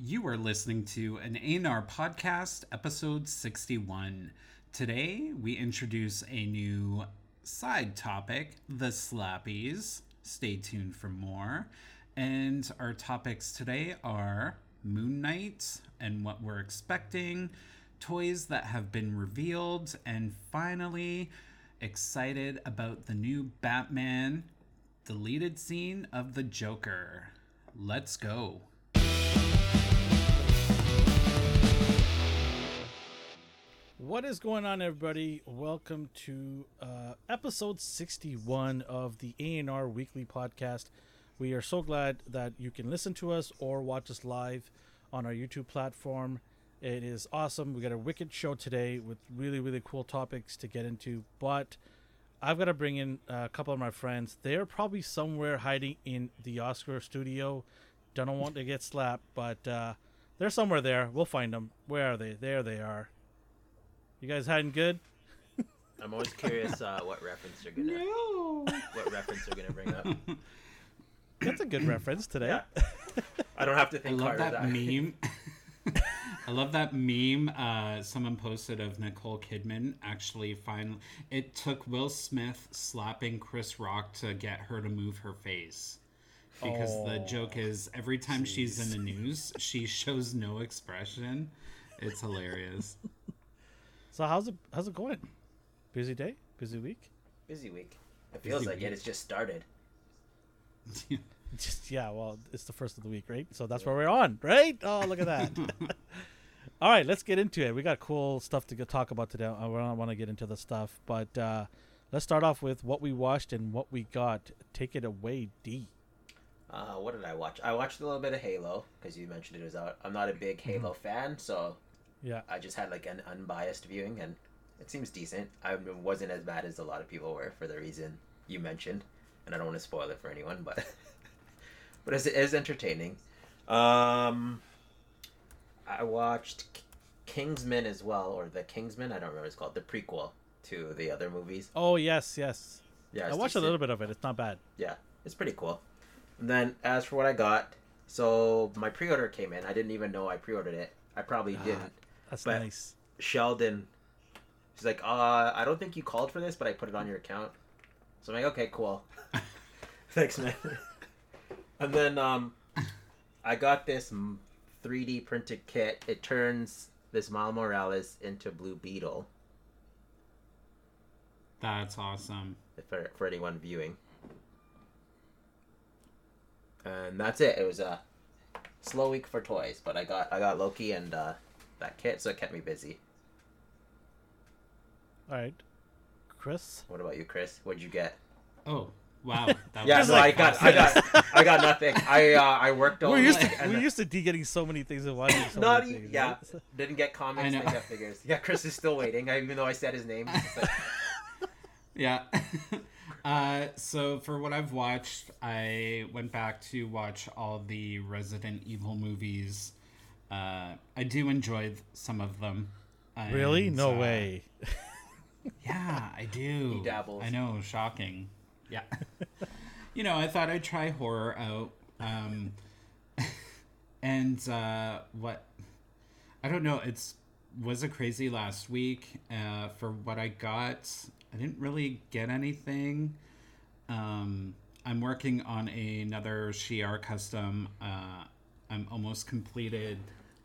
You are listening to an ANR podcast, episode 61. Today, we introduce a new side topic the slappies. Stay tuned for more. And our topics today are Moon Knight and what we're expecting, toys that have been revealed, and finally, excited about the new Batman deleted scene of the Joker. Let's go. What is going on, everybody? Welcome to uh, episode 61 of the A&R Weekly Podcast. We are so glad that you can listen to us or watch us live on our YouTube platform. It is awesome. We got a wicked show today with really, really cool topics to get into. But I've got to bring in a couple of my friends. They're probably somewhere hiding in the Oscar studio. Don't want to get slapped, but uh, they're somewhere there. We'll find them. Where are they? There they are. You guys hiding good? I'm always curious uh, what reference you're gonna what reference you're gonna bring up. That's a good reference today. Yeah. I don't have to think I love harder. that meme. I love that meme uh, someone posted of Nicole Kidman actually finally. It took Will Smith slapping Chris Rock to get her to move her face. Because the Oh, joke is every time she's in the news, she shows no expression. It's hilarious. So how's it how's it going? Busy day? Busy week? Busy week. It feels Busy like it. week. It's just started. Just yeah, well, it's the first of the week, right? So that's where we're on, right? Oh, look at that. All right, let's get into it. We got cool stuff to talk about today. I don't want to get into the stuff, but uh, let's start off with what we watched and what we got. Take it away, D. Uh, what did I watch? I watched a little bit of Halo because you mentioned it was out. I'm not a big Mm-hmm. Halo fan, so Yeah, I just had like an unbiased viewing, and it seems decent. I wasn't as bad as a lot of people were for the reason you mentioned, and I don't want to spoil it for anyone, but but it's, it is entertaining. Um, I watched Kingsman as well, or the Kingsman. I don't remember what it's called. The prequel to the other movies. Oh yes, yes. Yeah, I it's watched a little bit of it. It's not bad. Yeah, it's pretty cool. And then as for what I got, so my pre-order came in. I didn't even know I pre-ordered it. I probably Ah. didn't. That's But- nice. Sheldon, she's like, uh, I don't think you called for this, but I put it on your account. So I'm like, okay, cool. Thanks, man. and then um, I got this 3D printed kit. It turns this Miles Morales into Blue Beetle That's awesome. for for anyone viewing. And that's it. It was a slow week for toys, but I got I got Loki and uh, that kit, so it kept me busy. All right, Chris. What about you, Chris? What'd you get? Oh, wow. That Yeah, was no, I got, I got, I got nothing. I, uh, I worked all We're used night to and we're used to D getting so many things and watching so Not many things. yeah. right? didn't get comics. I know. They got figures. Yeah, Chris is still waiting, even though I said his name. Like, Yeah. uh, so for what I've watched, I went back to watch all the Resident Evil movies. Uh, I do enjoy th- some of them. Really? No uh, way. Yeah, I do. He dabbles. I know, shocking. Yeah. you know, I thought I'd try horror out. Um, and uh, what? I don't know. It's was a crazy last week. Uh, for what I got, I didn't really get anything. Um, I'm working on another Shiar custom. Uh, I'm almost completed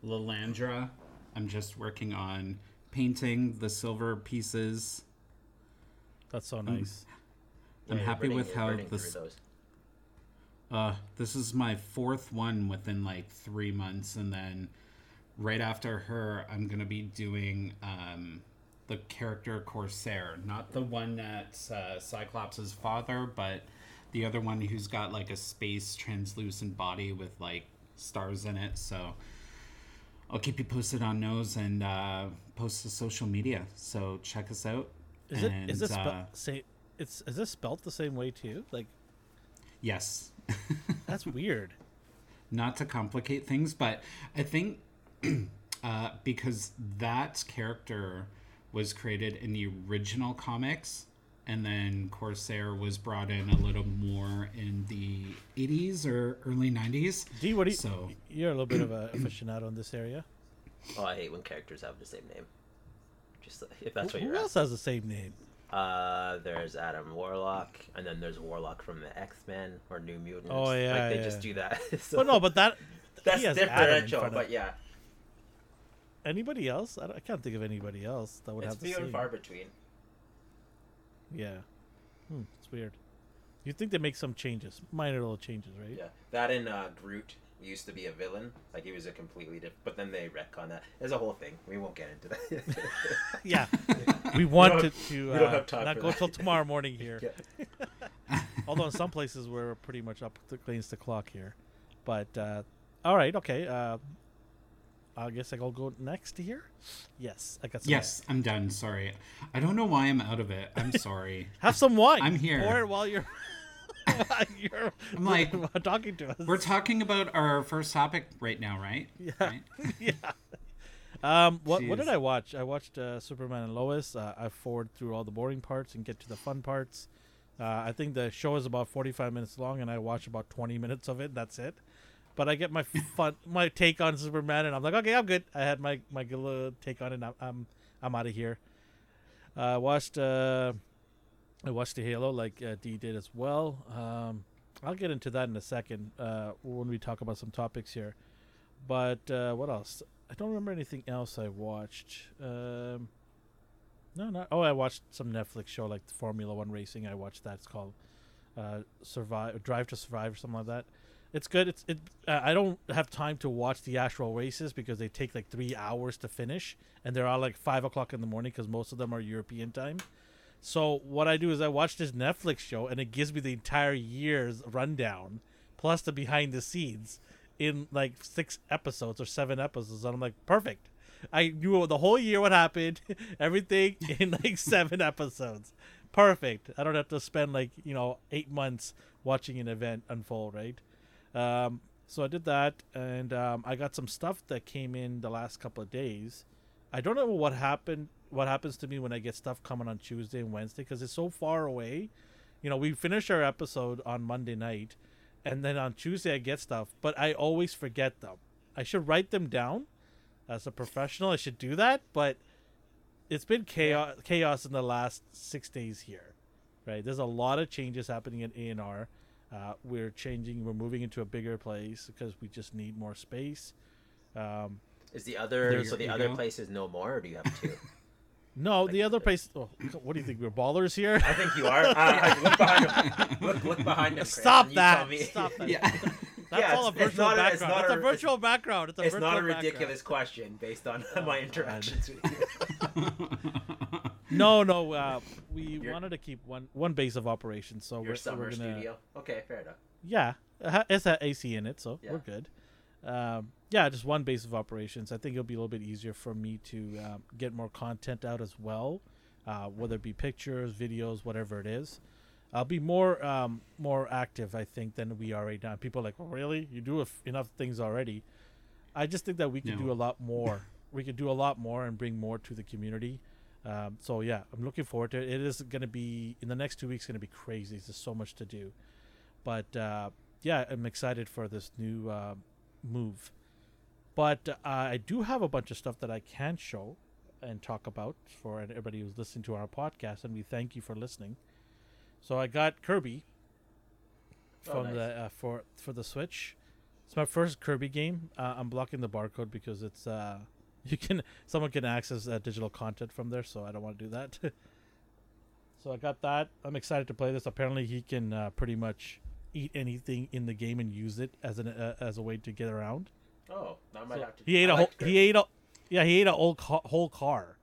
Lilandra. I'm just working on painting the silver pieces. That's so nice. I'm Yeah, you're happy burning- with how this. Uh, this is my fourth one within like three months, and then right after her, I'm gonna be doing um, the character Corsair, not the one that's uh, Cyclops' father, but the other one who's got like a space translucent body with like stars in it. So I'll keep you posted on those and uh, post to social media. So check us out. Is it is this spe- uh, say it's is this spelt the same way too? Like yes. that's weird. not to complicate things, but I think uh, because that character was created in the original comics, and then Corsair was brought in a little more in the 80s or early 90s. D, what do you? So You're a little bit of a aficionado in this area. Oh, I hate when characters have the same name. Just if that's what Who you're else asking. has the same name? Uh, there's Adam Warlock, and then there's Warlock from the X Men or New Mutants. Oh, yeah, like they yeah. just do that. so Well, no, but that that's he has Adam in differential. But yeah, anybody else? I, don't- I can't think of anybody else that would it's have the few and far between. Yeah, hmm, it's weird. You think they make some changes, minor little changes, right? Yeah, that and uh, Groot used to be a villain. Like he was a completely different. But then they retcon that. There's a whole thing. We won't get into that. Yeah. We wanted to we don't uh, have time not go that. till tomorrow morning here. Yeah. Although in some places we're pretty much up against the clock here. But uh, all right, okay. I guess I'll go next here. Yes, I got some. yes, I'm done. Sorry, I don't know why I'm out of it. I'm sorry. Have some wine. I'm here. Pour it while you're. while you're I'm like- talking to us. We're talking about our first topic right now, right? Yeah. Right? yeah. Um, what what did I watch? I watched uh, Superman and Lois. Uh, I forward through all the boring parts and get to the fun parts. Uh, I think the show is about forty five minutes long, and I watched about twenty minutes of it. That's it. But I get my fun, my take on Superman, and I'm like, okay, I'm good. I had my my good little take on it. And I'm I'm, I'm out of here. Uh, I watched uh, I watched the Halo like uh, D did as well. Um, I'll get into that in a second uh, when we talk about some topics here. But uh, what else? I don't remember anything else I watched. Um, no, not. Oh, I watched some Netflix show like the Formula One racing. I watched that. It's called uh, Survive, Drive to Survive, or something like that. It's good. It's it. Uh, I don't have time to watch the actual races because they take like three hours to finish, and they're all like five o'clock in the morning because most of them are European time. So what I do is I watch this Netflix show, and it gives me the entire year's rundown, plus the behind the scenes in like six episodes or seven episodes. And I'm like, perfect. I knew the whole year what happened, everything in like seven episodes. Perfect. I don't have to spend like you know eight months watching an event unfold, right? Um, so I did that, and um, I got some stuff that came in the last couple of days. I don't know what happened. What happens to me when I get stuff coming on Tuesday and Wednesday because it's so far away. You know, we finish our episode on Monday night, and then on Tuesday I get stuff, but I always forget them. I should write them down. As a professional, I should do that, but it's been chaos chaos in the last six days here. Right, there's a lot of changes happening at A and R. Uh, we're changing. We're moving into a bigger place because we just need more space. Um, Is the other so the other go. place is no more, or do you have two? no, the other place. Oh, what do you think? We're ballers here. I think you are. Uh, look behind him. Look, look behind him. Stop and you tell that! me- Stop that! Yeah. That's Yeah, all a it's- it's virtual a- it's background. not That's a a- virtual background. It's a It's virtual not a background. ridiculous question based on Oh, my God. with you. No, no. Uh, we Your- wanted to keep one one base of operations, so Your we're, summer we're gonna. studio. Okay, fair enough. Yeah, it ha- it's had AC in it, so Yeah. we're good. Um, yeah, just one base of operations. I think it'll be a little bit easier for me to um, get more content out as well, uh, whether it be pictures, videos, whatever it is. I'll be more um, more active, I think, than we are right now. People are like, oh, really? You do f- enough things already. I just think that we can No. do a lot more. we could do a lot more and bring more to the community. Um, so yeah, I'm looking forward to it. It is going to be in the next two weeks. Going to be crazy. There's so much to do, but uh, yeah, I'm excited for this new uh, move. But uh, I do have a bunch of stuff that I can show and talk about for everybody who's listening to our podcast, and we thank you for listening. So I got Kirby Oh, from nice. the uh, for for the Switch. It's my first Kirby game. Uh, I'm blocking the barcode because it's uh, you can someone can access that digital content from there, so I don't want to do that. so I got that. I'm excited to play this. Apparently, he can uh, pretty much eat anything in the game and use it as an uh, as a way to get around. Oh, I might So have to. he ate I a whole, like he ate a yeah he ate a whole ca- whole car.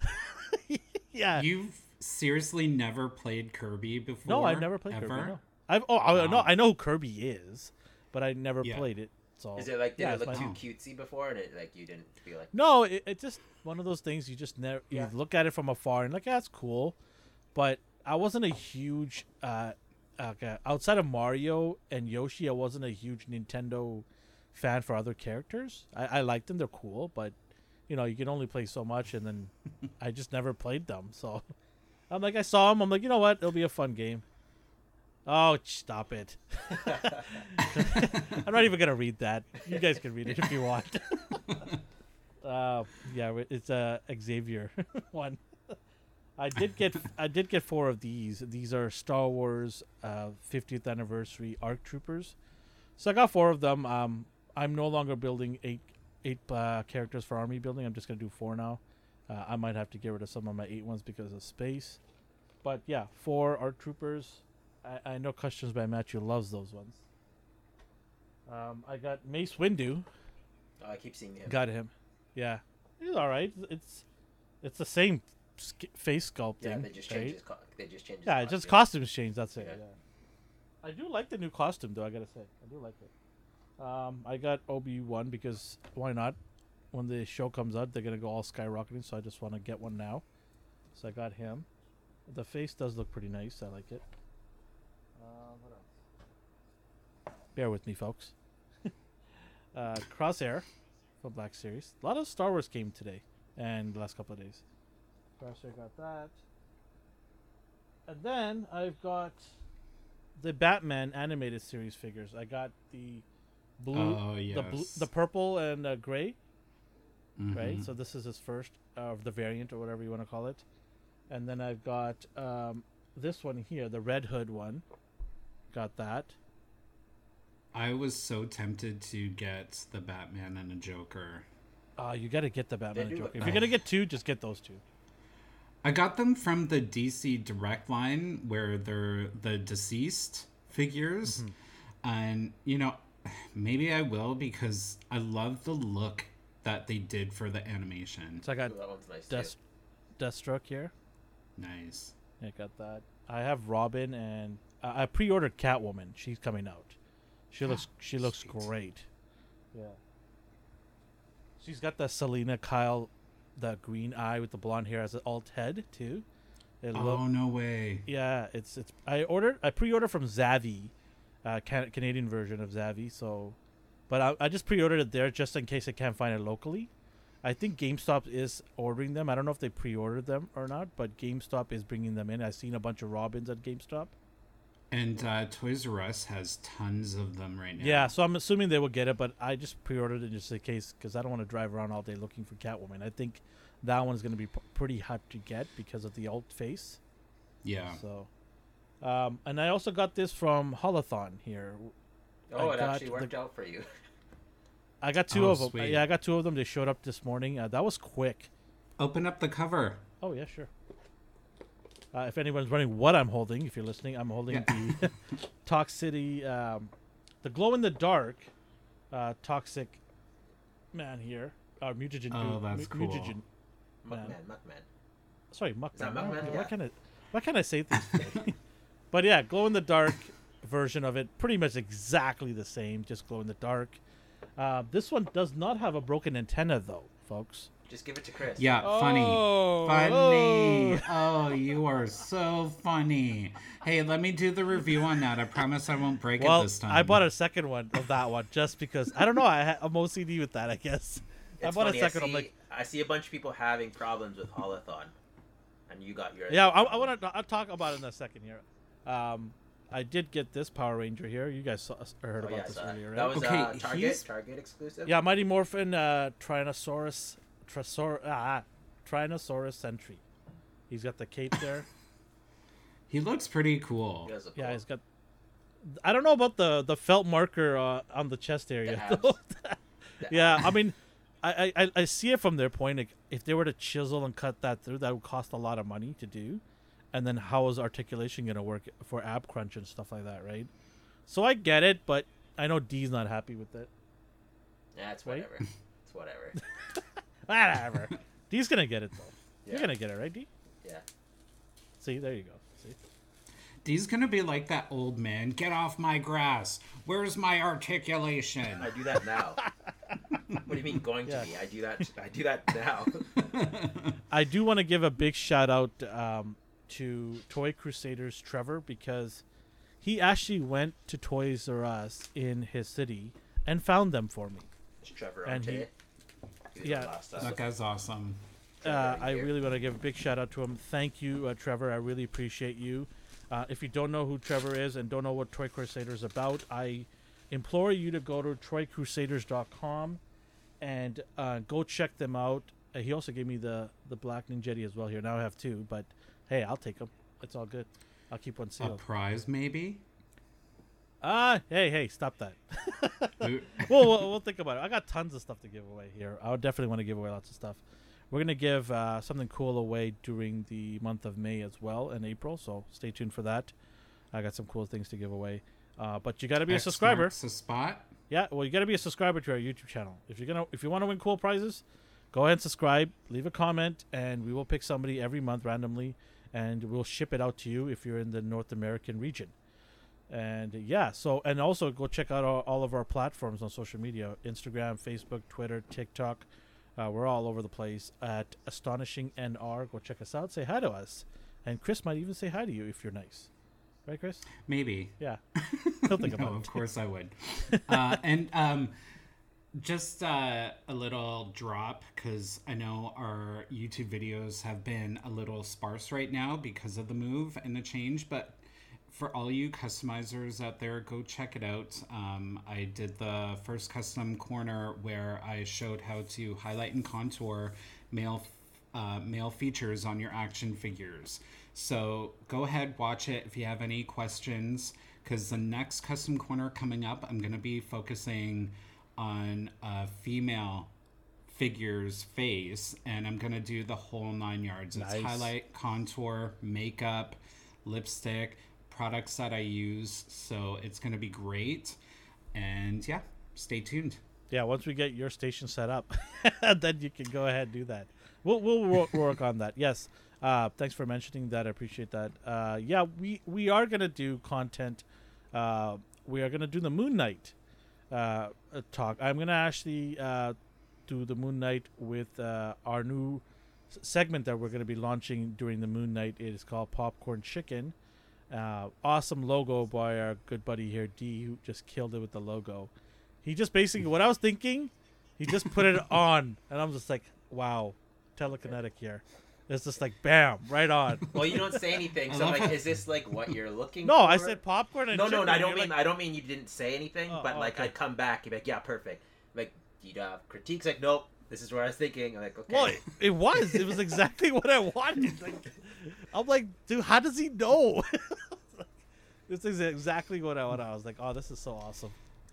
yeah. You've seriously never played Kirby before? no, I've never played ever? Kirby. No. I've oh I, no I know who Kirby is, but I never Yeah. played it. So Is it like did yeah, it look too cutesy before, and it like you didn't feel like? No, it, it's just one of those things you just never you Yeah. look at it from afar and like yeah, that's cool, but I wasn't a huge uh, okay, outside of Mario and Yoshi. I wasn't a huge Nintendo fan for other characters. I, I liked them; they're cool, but you know you can only play so much, and then I just never played them. So I'm like, I saw him. I'm like, you know what? It'll be a fun game. Oh, stop it! I'm not even gonna read that. You guys can read it if you want. uh, yeah, it's a uh, Xavier one. I did get I did get four of these. These are Star Wars uh, 50th anniversary ARC troopers. So I got four of them. Um, I'm no longer building eight eight uh, characters for army building. I'm just gonna do four now. Uh, I might have to get rid of some of my eight ones because of space. But yeah, four ARC troopers. I, I know Customs by Matthew loves those ones. Um, I got Mace Windu. Oh, I keep seeing him. Got him. Yeah, he's all right. It's it's the same sk- face sculpting. Yeah, they just changed right? his. Co- they just changed. His Yeah, costume. just costumes change. That's it. Yeah. Yeah. I do like the new costume, though. I gotta say, I do like it. Um, I got Obi Wan because why not? When the show comes out, they're gonna go all skyrocketing, so I just want to get one now. So I got him. The face does look pretty nice. I like it. Uh, what else? Bear with me, folks. uh, Crosshair from Black Series. A lot of Star Wars came today and the last couple of days. Crosshair got that. And then I've got the Batman animated series figures. I got the blue, Oh, the blue, the purple and uh, gray, right? Mhm. So this is his first of the variant or whatever you want to call it. And then I've got um, this one here, the Red Hood one. Got that. I was so tempted to get the Batman and a Joker. Uh, you got to get the Batman and Joker. If you're gonna get two, just get those two. I got them from the DC Direct line where they're the deceased figures. And, you know, maybe I will because I love the look that they did for the animation. So I got Ooh, that one's nice Death, Deathstroke here. Nice. I got that. I have Robin and uh, I pre-ordered Catwoman. She's coming out. She looks she looks Sweet. great. Yeah. She's got the Selina Kyle, the green eye with the blonde hair as an alt head too. It Oh, look, no way. yeah, it's it's. I ordered. I pre-ordered from Zavvi, uh, can, Canadian version of Zavvi. So, but I, I just pre-ordered it there just in case I can't find it locally. I think GameStop is ordering them. I don't know if they pre-ordered them or not, but GameStop is bringing them in. I've seen a bunch of Robins at GameStop. And uh, Toys R Us has tons of them right now. Yeah, so I'm assuming they will get it, but I just pre-ordered it just in case because I don't want to drive around all day looking for Catwoman. I think that one's going to be p- pretty hard to get because of the alt face. Yeah. So, um, and I also got this from Haulathon here. Oh, I it got actually the- worked out for you. I got two Oh, of them. sweet. Yeah, I got two of them. They showed up this morning. Uh, that was quick. Open up the cover. Oh yeah, sure. Uh, if anyone's wondering what I'm holding, if you're listening, I'm holding Yeah. the Toxicity, um, the glow in the dark, uh, toxic man here. Uh, mutagen. Oh, mu- that's cool. Mutagen. Muckman, Man. Muckman. Sorry, Muckman. that Why- Muckman? Why, Yeah. can I? Why can't I say things? but yeah, glow in the dark version of it, pretty much exactly the same, just glow in the dark. Uh, this one does not have a broken antenna though, folks. Just give it to Chris. Yeah, funny. Oh, Funny. Oh, you are so funny. Hey, let me do the review on that. I promise I won't break Well, it this time. I bought a second one of that one just because I don't know. I ha- I'm OCD with that. I guess I bought funny, a second. I I'm see, like, I see a bunch of people having problems with Haulathon, and you got yours. yeah, I, I want to. I'll talk about it in a second here. Um, I did get this Power Ranger here. You guys saw, heard Oh, about yeah, this earlier, right? that was Okay, uh, Target. Target exclusive. yeah, Mighty Morphin uh, Tyrannosaurus, Tresor, ah, Tyrannosaurus Sentry. He's got the cape there. He looks pretty cool. He does look yeah, he's got. I don't know about the the felt marker uh, on the chest area. abs. though. The yeah, abs. I mean, I, I I see it from their point. Like, if they were to chisel and cut that through, that would cost a lot of money to do. And then how is articulation going to work for ab crunch and stuff like that, right? So I get it, but I know D's not happy with it. Yeah, it's right? whatever. it's whatever. Whatever. D's gonna get it though. Yeah. You're gonna get it, right, D? Yeah. See, there you go. See. He's gonna be like that old man. Get off my grass. Where's my articulation? I do that now. what do you mean going Yeah. to me? I do that. I do that now. I do want to give a big shout out um, to Toy Crusaders Trevor because he actually went to Toys R Us in his city and found them for me. It's Trevor And he- Ante. He was yeah. the last, that guy's awesome. Uh, I really want to give a big shout out to him. Thank you, uh, Trevor. I really appreciate you. Uh, if you don't know who Trevor is and don't know what Toy Crusader is about, I implore you to go to toycrusaders.com and uh, go check them out. Uh, he also gave me the the Black Ninjetti as well here. Now I have two, but hey, I'll take them. It's all good. I'll keep one sealed. A prize, maybe? Ah, hey, hey, stop that. Well, we'll, we'll think about it. I got tons of stuff to give away here. I would definitely want to give away lots of stuff. We're gonna give uh, something cool away during the month of May as well in April, so stay tuned for that. I got some cool things to give away. Uh, but you got to be a X subscriber. marks the spot. Yeah, well, you got to be a subscriber to our YouTube channel. If you're gonna, if you want to win cool prizes, go ahead and subscribe, leave a comment, and we will pick somebody every month randomly, and we'll ship it out to you if you're in the North American region. And yeah, so and also go check out all, all of our platforms on social media: Instagram, Facebook, Twitter, TikTok. Uh, we're all over the place at astonishing nr. Go check us out. Say hi to us, and Chris might even say hi to you if you're nice, right, Chris? Maybe. Yeah, he'll think no, about of it. course I would. uh, and um, just uh, a little drop because I know our YouTube videos have been a little sparse right now because of the move and the change. But for all you customizers out there, go check it out. Um, I did the first custom corner where I showed how to highlight and contour male uh, male features on your action figures. So go ahead, watch it if you have any questions. Because the next custom corner coming up, I'm going to be focusing on a female figure's face, and I'm going to do the whole nine yards. It's highlight, contour, makeup, lipstick, products that I use. So it's going to be great. And yeah, stay tuned. Yeah, once we get your station set up, then you can go ahead and do that. We'll we'll wor- work on that. Yes. Uh, thanks for mentioning that. I appreciate that. Uh, yeah, we we are gonna do content. Uh, we are gonna do the Moon Knight uh, talk. I'm gonna actually uh, do the Moon Knight with uh, our new segment that we're gonna be launching during the Moon Knight. It is called Popcorn Chicken. Uh, awesome logo by our good buddy here, D, who just killed it with the logo. He just basically what I was thinking, he just put it on, and I'm just like, wow, telekinetic here. It's just like bam, right on. Well, you don't say anything, so I'm like, is this like what you're looking for? No, for? I said popcorn and No, no, chicken, no, I don't mean like, I don't mean you didn't say anything, Oh, but oh, like okay. I'd come back, you're like, yeah, perfect. Like, do you have critiques? Like, nope, this is what I was thinking. I'm like, okay. Well, it, it was. It was exactly what I wanted. Like, I'm like, dude, how does he know? this is exactly what I wanted. I was like, oh, this is so awesome.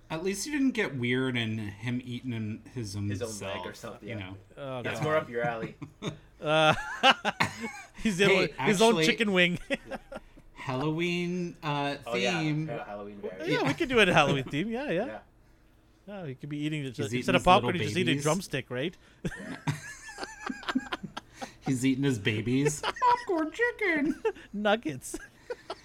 At least you didn't get weird and him eating him, his own His own self, leg or something, You yeah. know. Oh, That's God. more up your alley. Uh, he's in Hey, his own chicken wing. Halloween uh, Oh yeah, theme. yeah, Halloween berry. yeah, we could do it a Halloween theme. Yeah, yeah. Yeah. Yeah, he could be eating it He's eating instead of his little popcorn. He's just eating babies. drumstick, right? He's eating his babies. Popcorn chicken. Nuggets.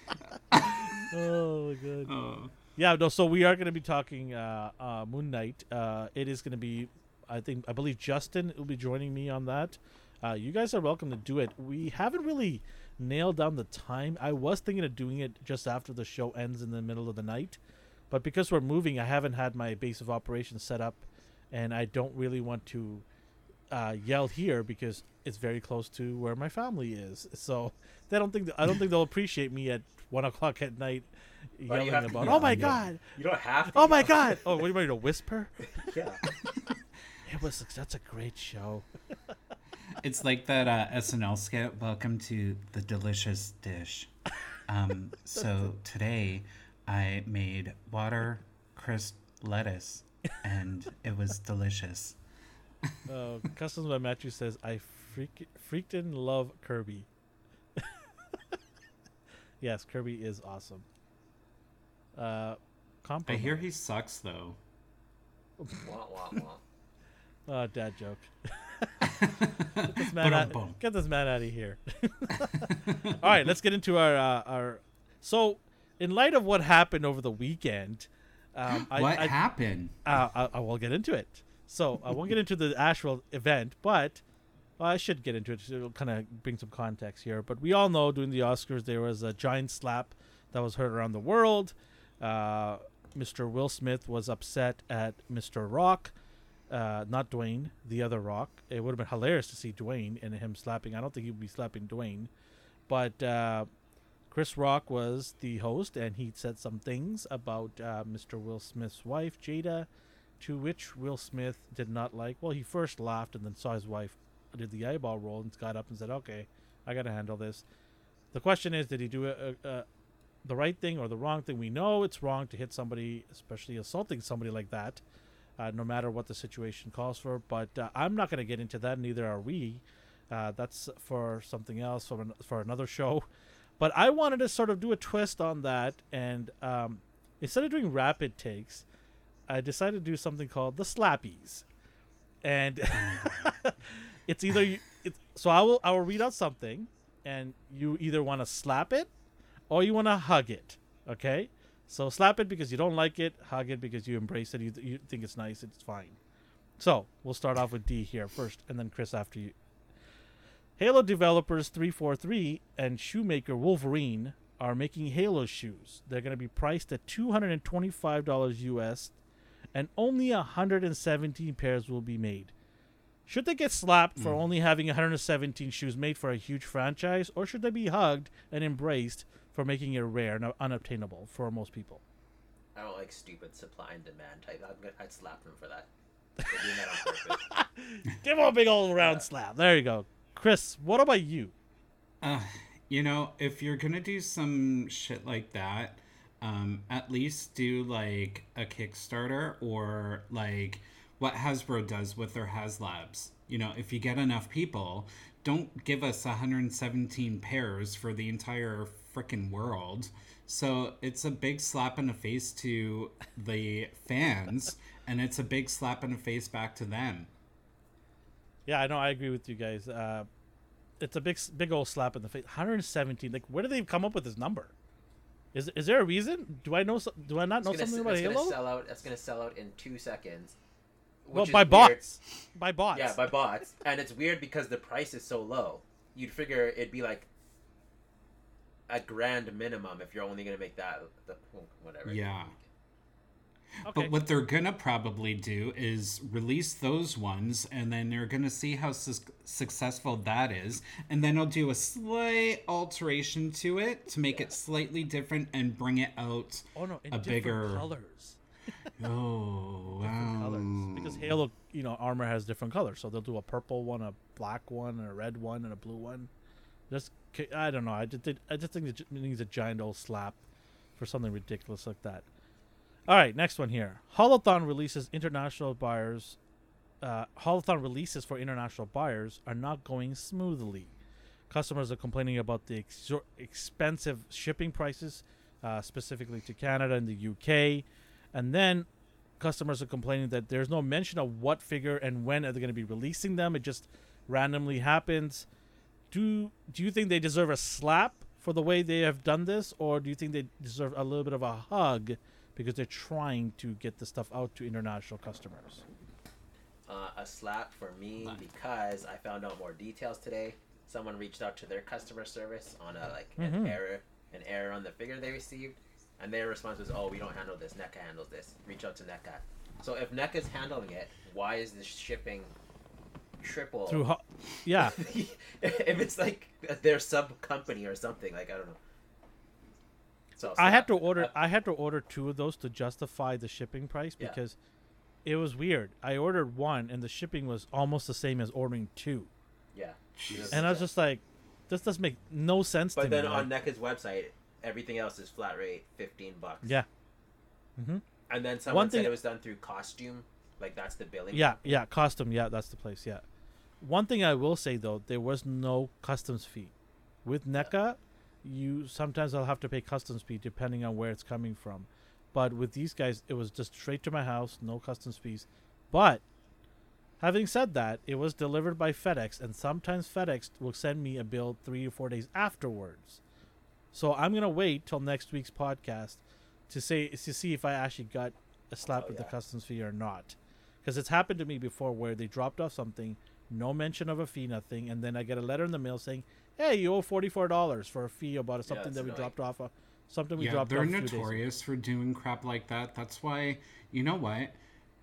oh my god. Oh. Yeah, no. So we are going to be talking uh, uh, Moon Knight. Uh, it is going to be, I think, I believe Justin will be joining me on that. Uh, you guys are welcome to do it. We haven't really nailed down the time. I was thinking of doing it just after the show ends in the middle of the night, but because we're moving, I haven't had my base of operations set up, and I don't really want to uh, yell here because it's very close to where my family is. So they don't think I don't think they'll appreciate me at one o'clock at night Why do you yelling have to about, "Oh my You god." You don't have to. Oh my yell. god! Oh, what are you ready to whisper? yeah. It was that's a great show. It's like that uh, SNL skit. Welcome to the delicious dish. Um, so today I made water crisp lettuce, and it was delicious. Uh, Customs by Matthew says, "I freak freaking love Kirby." yes, Kirby is awesome. Uh, I hear he sucks though. Wah, wah, wah. Oh, dad joke. get, this man out, get this man out of here. All right, let's get into our uh, our. So, in light of what happened over the weekend, um, I, what I, happened? uh, I, I will get into it. So I won't get into the actual event, but well, I should get into it. It'll kind of bring some context here. But we all know during the Oscars there was a giant slap that was heard around the world. Uh, Mr. Will Smith was upset at Mr. Rock uh, not Dwayne, the other Rock. It would have been hilarious to see Dwayne and him slapping. I don't think he would be slapping Dwayne, but uh, Chris Rock was the host, and he said some things about uh, Mr. Will Smith's wife, Jada, to which Will Smith did not like. Well, he first laughed and then saw his wife did the eyeball roll and got up and said, "Okay, I got to handle this." The question is, did he do a, a, a, the right thing or the wrong thing? We know it's wrong to hit somebody, especially assaulting somebody like that, uh, no matter what the situation calls for. But uh, I'm not going to get into that. Neither are we. Uh, that's for something else for an, for another show. But I wanted to sort of do a twist on that, and um, instead of doing rapid takes, I decided to do something called the slappies, and it's either you, it's, so I will I will read out something, and you either want to slap it, or you want to hug it. Okay, so slap it because you don't like it, hug it because you embrace it. You, you think it's nice, it's fine. So we'll start off with D here first, and then Chris after you. Halo developers 343 and shoemaker Wolverine are making Halo shoes. They're going to be priced at $225 US and only 117 pairs will be made. Should they get slapped for Mm. only having 117 shoes made for a huge franchise, or should they be hugged and embraced for making it rare and unobtainable for most people? I don't like stupid supply and demand type. I'm gonna, I'd slap them for that. They're that on. Give them a big old round Yeah. slap. There you go. Chris, what about you? Uh, you know, if you're gonna do some shit like that, um, at least do like a Kickstarter or like what Hasbro does with their HasLabs. You know, if you get enough people, don't give us 117 pairs for the entire freaking world. So it's a big slap in the face to the fans, and it's a big slap in the face back to them. Yeah, I know. I agree with you guys. Uh, it's a big, big old slap in the face. 117. Like, where do they come up with this number? Is is there a reason? Do I know? Do I not It's know gonna, something s- about it's gonna sell out. It's gonna sell out in two seconds. Well, by weird. bots. By bots. Yeah, by bots, and it's weird because the price is so low. You'd figure it'd be like a grand minimum if you're only gonna make that. The whatever. Yeah. Okay. But what they're gonna probably do is release those ones, and then they're gonna see how su- successful that is, and then they'll do a slight alteration to it to make it slightly different and bring it out. oh no, in a different bigger- colors. Oh Different wow! colors. Because Halo, you know, armor has different colors, so they'll do a purple one, a black one, and a red one, and a blue one. Just, I don't know. I just, I just think it needs a giant old slap for something ridiculous like that. All right, next one here. Haulathon releases international buyers. Uh, Haulathon releases for international buyers are not going smoothly. Customers are complaining about the expensive shipping prices, uh, specifically to Canada and the UK. And then customers are complaining that there's no mention of what figure and when are they going to be releasing them. It just randomly happens. Do do you think they deserve a slap for the way they have done this, or do you think they deserve a little bit of a hug because they're trying to get the stuff out to international customers? Uh, a slap for me because I found out more details today. Someone reached out to their customer service on a like Mhm. an error, an error on the figure they received, and their response was, "Oh, we don't handle this. NECA handles this. Reach out to NECA." So if NECA's handling it, why is the shipping triple? Through ho- yeah, if it's like their sub company or something, like I don't know. So I had to order. Uh, I had to order two of those to justify the shipping price Yeah. because it was weird. I ordered one, and the shipping was almost the same as ordering two, yeah. Jeez. and I was just like, "This doesn't make no sense But to then me." on like- NECA's website, everything else is flat rate, fifteen bucks. yeah, hmm And then someone said thing- it was done through costume, like that's the billing. yeah, yeah, custom. Yeah, that's the place. Yeah. One thing I will say though, there was no customs fee. With NECA, you sometimes I'll have to pay customs fee depending on where it's coming from. But with these guys, it was just straight to my house, no customs fees. But having said that, it was delivered by FedEx, and sometimes FedEx will send me a bill three or four days afterwards. So I'm gonna wait till next week's podcast to say to see if I actually got a slap Oh, with the customs fee or not, because it's happened to me before where they dropped off something, no mention of a fee, nothing, and then I get a letter in the mail saying, "Hey, you owe forty four dollars for a fee about something it's that we annoying. dropped off, uh, something we yeah, dropped they're off a few days ago." notorious for doing crap like that. That's why you know what.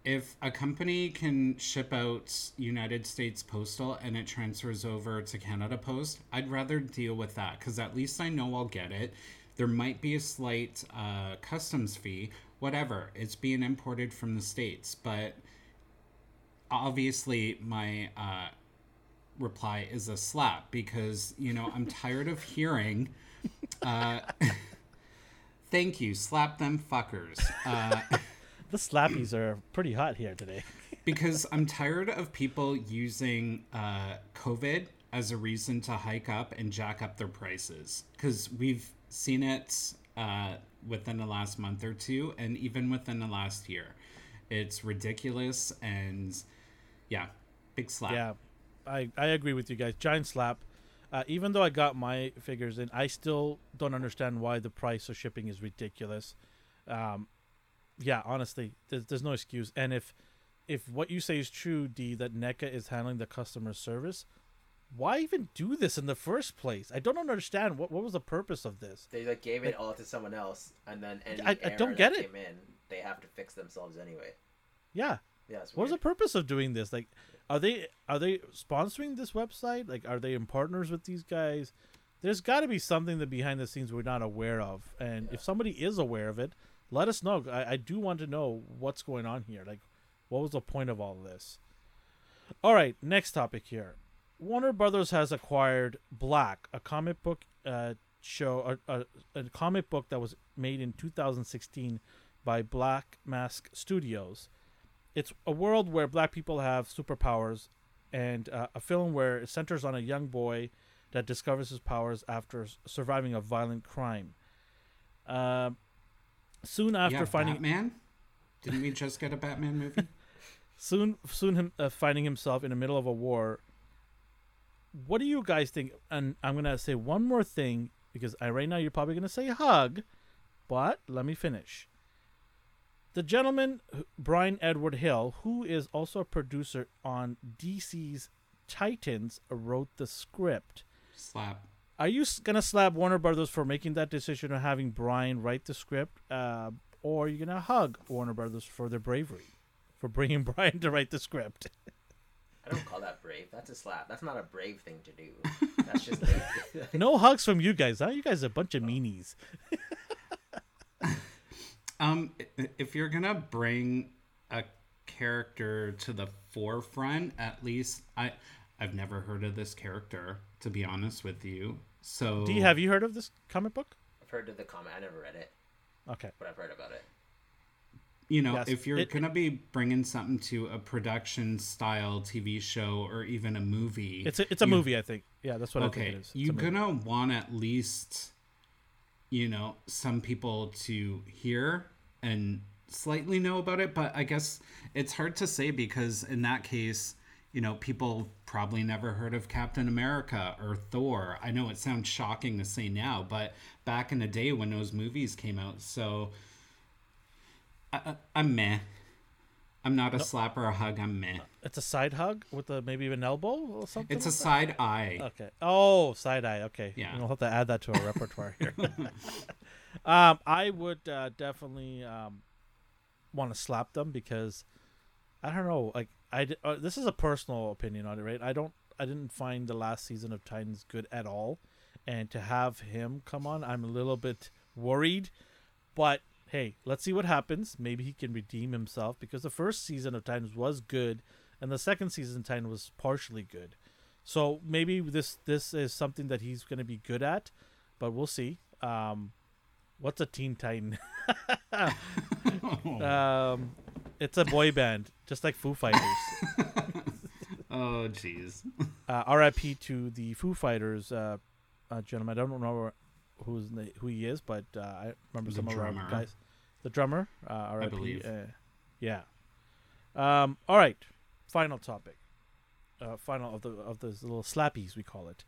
if a company can ship out United States Postal and it transfers over to Canada Post, I'd rather deal with that because at least I know I'll get it. There might be a slight uh, customs fee, whatever. It's being imported from the States, but obviously my uh, reply is a slap because, you know, I'm tired of hearing. Uh, thank you, slap them fuckers. Uh, The slappies are pretty hot here today. because I'm tired of people using uh, COVID as a reason to hike up and jack up their prices. Because we've seen it uh, within the last month or two, and even within the last year. It's ridiculous, and yeah, big slap. Yeah, I, I agree with you guys. Giant slap. Uh, even though I got my figures in, I still don't understand why the price of shipping is ridiculous. Um, yeah, honestly, there's, there's no excuse. And if if what you say is true, D, that NECA is handling the customer service, why even do this in the first place? I don't understand what what was the purpose of this. They like gave it all to someone else, and then any I- I don't get that it. came in, they have to fix themselves anyway. Yeah, Yeah, What is the purpose of doing this? Like, are they are they sponsoring this website? Like, are they in partners with these guys? There's got to be something that behind the scenes we're not aware of. And if somebody is aware of it, let us know. I, I do want to know what's going on here. Like, what was the point of all this? All right, next topic here. Warner Brothers has acquired Black, a comic book uh, show, a, a, a comic book that was made in 2016 by Black Mask Studios it's a world where black people have superpowers and uh, a film where it centers on a young boy that discovers his powers after surviving a violent crime um soon after yeah, finding Batman. Didn't we just get a Batman movie? soon soon him uh, finding himself in the middle of a war what do you guys think and i'm gonna say one more thing because I, right now you're probably gonna say hug but let me finish the gentleman bryan edward hill who is also a producer on dc's titans wrote the script Slap. are you gonna slap warner brothers for making that decision of having bryan write the script uh, or are you gonna hug warner brothers for their bravery for bringing bryan to write the script I don't call that brave. That's a slap. That's not a brave thing to do. That's just no hugs from you guys huh you guys are a bunch of meanies Um, if you're gonna bring a character to the forefront, at least I, I've never heard of this character to be honest with you. So do you have you heard of this comic book I've heard of the comment. I never read it, okay but I've heard about it. you know Yes, if you're it- gonna be bringing something to a production style TV show or even a movie, it's a, it's a you- movie i think yeah that's what i okay, think it is It's you're gonna want at least, you know, some people to hear and slightly know about it. But I guess it's hard to say because in that case, you know, people probably never heard of Captain America or Thor. I know it sounds shocking to say now, but back in the day when those movies came out, so I, I, I'm meh. I'm not a slap or a hug. I'm meh. it's a side hug with a maybe even an elbow or something It's a like that? side eye. Okay. Oh, side eye. Okay. Yeah. We'll have to add that to our repertoire here. um, I would uh, definitely um, want to slap them because I don't know. Like I, uh, this is a personal opinion on it, right? I don't. I didn't find the last season of Titans good at all, and to have him come on, I'm a little bit worried. But hey, let's see what happens. Maybe he can redeem himself because the first season of Titans was good, and the second season of Titans was partially good. So maybe this this is something that he's going to be good at, but we'll see. Um, what's a Teen Titan? um, it's a boy band, just like Foo Fighters. Oh, jeez. uh, R.I.P. to the Foo Fighters uh, uh, gentleman. I don't know who's the, who he is, but uh, I remember The some of drummer. our guys. The drummer, uh, R.I.P. believe. Uh, yeah. Um, all right. Final topic. Uh, final of the of those little slappies we call it.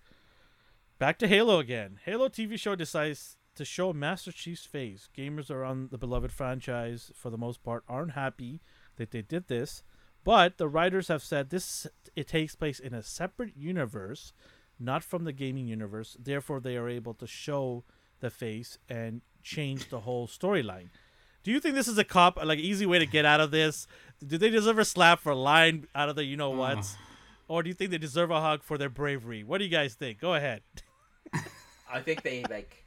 Back to Halo again. Halo TV show decides to show Master Chief's face. Gamers around the beloved franchise, for the most part, aren't happy that they did this, but the writers have said this it takes place in a separate universe, not from the gaming universe. Therefore, they are able to show the face and change the whole storyline. Do you think this is a cop like easy way to get out of this? Do they deserve a slap for lying out of the you know what? Or do you think they deserve a hug for their bravery? What do you guys think? Go ahead. I think they like.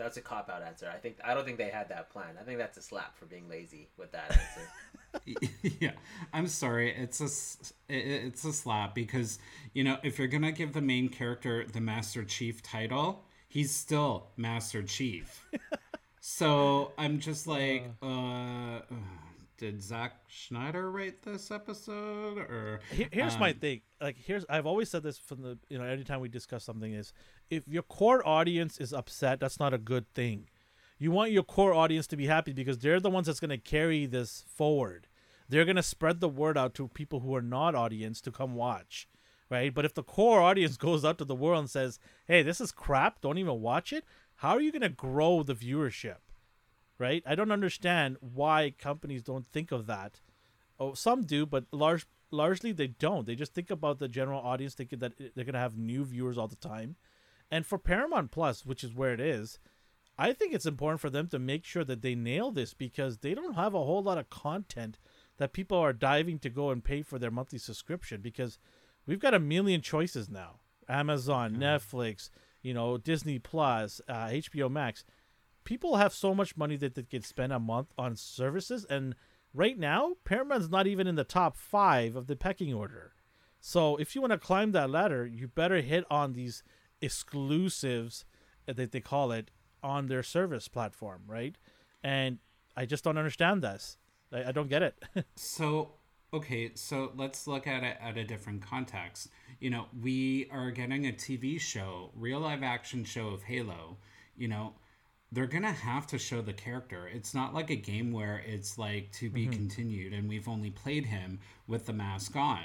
That's a cop out answer. I think I don't think they had that plan. I think that's a slap for being lazy with that answer. yeah i'm sorry it's a it's a slap because you know if you're gonna give the main character the master chief title he's still master chief so i'm just like uh did Zack Snyder write this episode or Here- here's my um, thing. Like here's I've always said this from the you know anytime we discuss something is if your core audience is upset, that's not a good thing. You want your core audience to be happy because they're the ones that's going to carry this forward. They're going to spread the word out to people who are not audience to come watch, right? But if the core audience goes out to the world and says, "Hey, this is crap. Don't even watch it." How are you going to grow the viewership? Right? I don't understand why companies don't think of that. Oh, some do, but large largely they don't. They just think about the general audience, thinking that they're gonna have new viewers all the time. And for Paramount Plus, which is where it is, I think it's important for them to make sure that they nail this because they don't have a whole lot of content that people are diving to go and pay for their monthly subscription because we've got a million choices now. Amazon, Netflix, you know, Disney Plus, uh, HBO Max. People have so much money that they can spend a month on services and right now Paramount's not even in the top 5 of the pecking order. So if you want to climb that ladder, you better hit on these exclusives that they call it on their service platform, right? And I just don't understand this. I, I don't get it. So, okay, so let's look at it at a different context. You know, we are getting a TV show, real live action show of Halo. You know, they're going to have to show the character. It's not like a game where it's like to be continued and we've only played him with the mask on.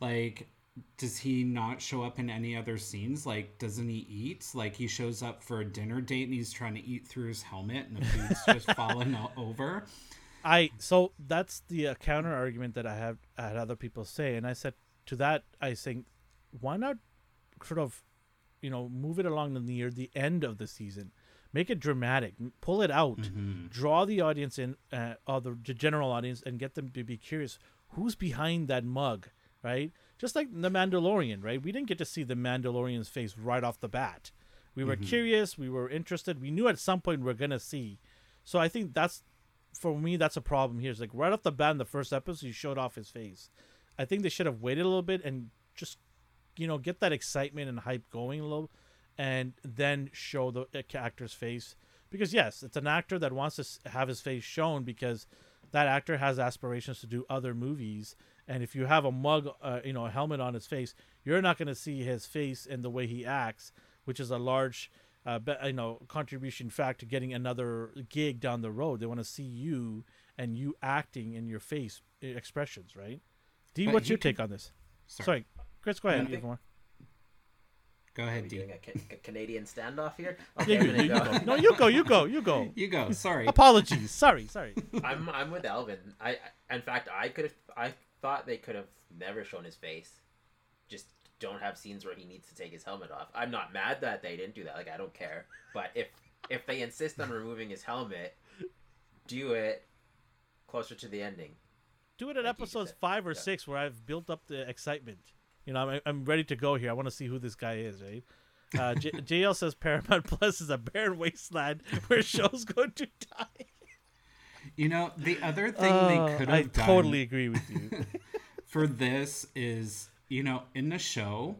Like, does he not show up in any other scenes? Like, doesn't he eat? Like, he shows up for a dinner date and he's trying to eat through his helmet and the food's just falling over. I so that's the uh, counter argument that I have I had other people say, and I said to that I think, why not sort of, you know, move it along the near the end of the season, make it dramatic, pull it out, draw the audience in, uh, or the g- general audience, and get them to be curious who's behind that mug, right? Just like the Mandalorian, right? We didn't get to see the Mandalorian's face right off the bat. We were curious, we were interested, we knew at some point we are gonna see. So I think that's for me that's a problem here. It's like right off the bat in the first episode, he showed off his face. I think they should have waited a little bit and just you know get that excitement and hype going a little, and then show the actor's face. Because yes, it's an actor that wants to have his face shown because that actor has aspirations to do other movies. And if you have a mug, uh, you know, a helmet on his face, you're not going to see his face and the way he acts, which is a large uh, be, you know contribution fact to getting another gig down the road. They want to see you and you acting in your face uh, expressions, right? D, what's your could- take on this? Sorry. Sorry, Chris, go ahead. I you think- more. Go Are we ahead, D. doing a, ca- ca- Canadian standoff here? Okay, you, I'm you go. go. No, you go. You go. You go. You go. Sorry. Apologies. Sorry. Sorry. I'm I'm with Elvin. I I- in fact I could have I thought they could have never shown his face. Just don't have scenes where he needs to take his helmet off. I'm not mad that they didn't do that. Like I don't care. But if if they insist on removing his helmet, do it closer to the ending. Do it at Like episodes five or Yeah. six where I've built up the excitement. You know, I'm, I'm ready to go here. I want to see who this guy is, right? Uh, J- JL says Paramount Plus is a barren wasteland where shows go to die. You know, the other thing Uh, they could have done. I done totally agree with you. for this is, you know, in the show,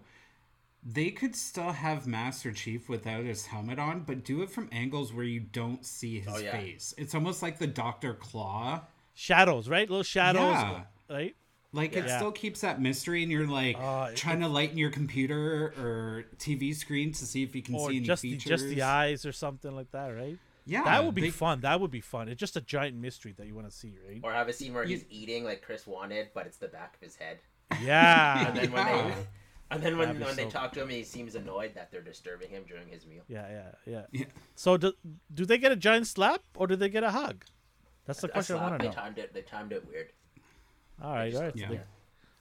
they could still have Master Chief without his helmet on, but do it from angles where you don't see his Oh, yeah. face. It's almost like the Doctor Claw. shadows, right? Little shadows, Yeah. right? Like it Yeah. still keeps that mystery, and you're like uh, it- trying to lighten your computer or TV screen to see if you can Or see any just the, features. just the eyes or something like that, right? Yeah, that would be they- fun. That would be fun. It's just a giant mystery that you want to see, right? Or have a scene where he's eating like Chris wanted, but it's the back of his head. Yeah, And then when Yeah. they and then when, That'd be when they talk to him, he seems annoyed that they're disturbing him during his meal. yeah, yeah, yeah. Yeah. So do do they get a giant slap or do they get a hug? That's the A question I slap, want to know. they timed it. They timed it weird. All right, just all right. left Yeah. so it.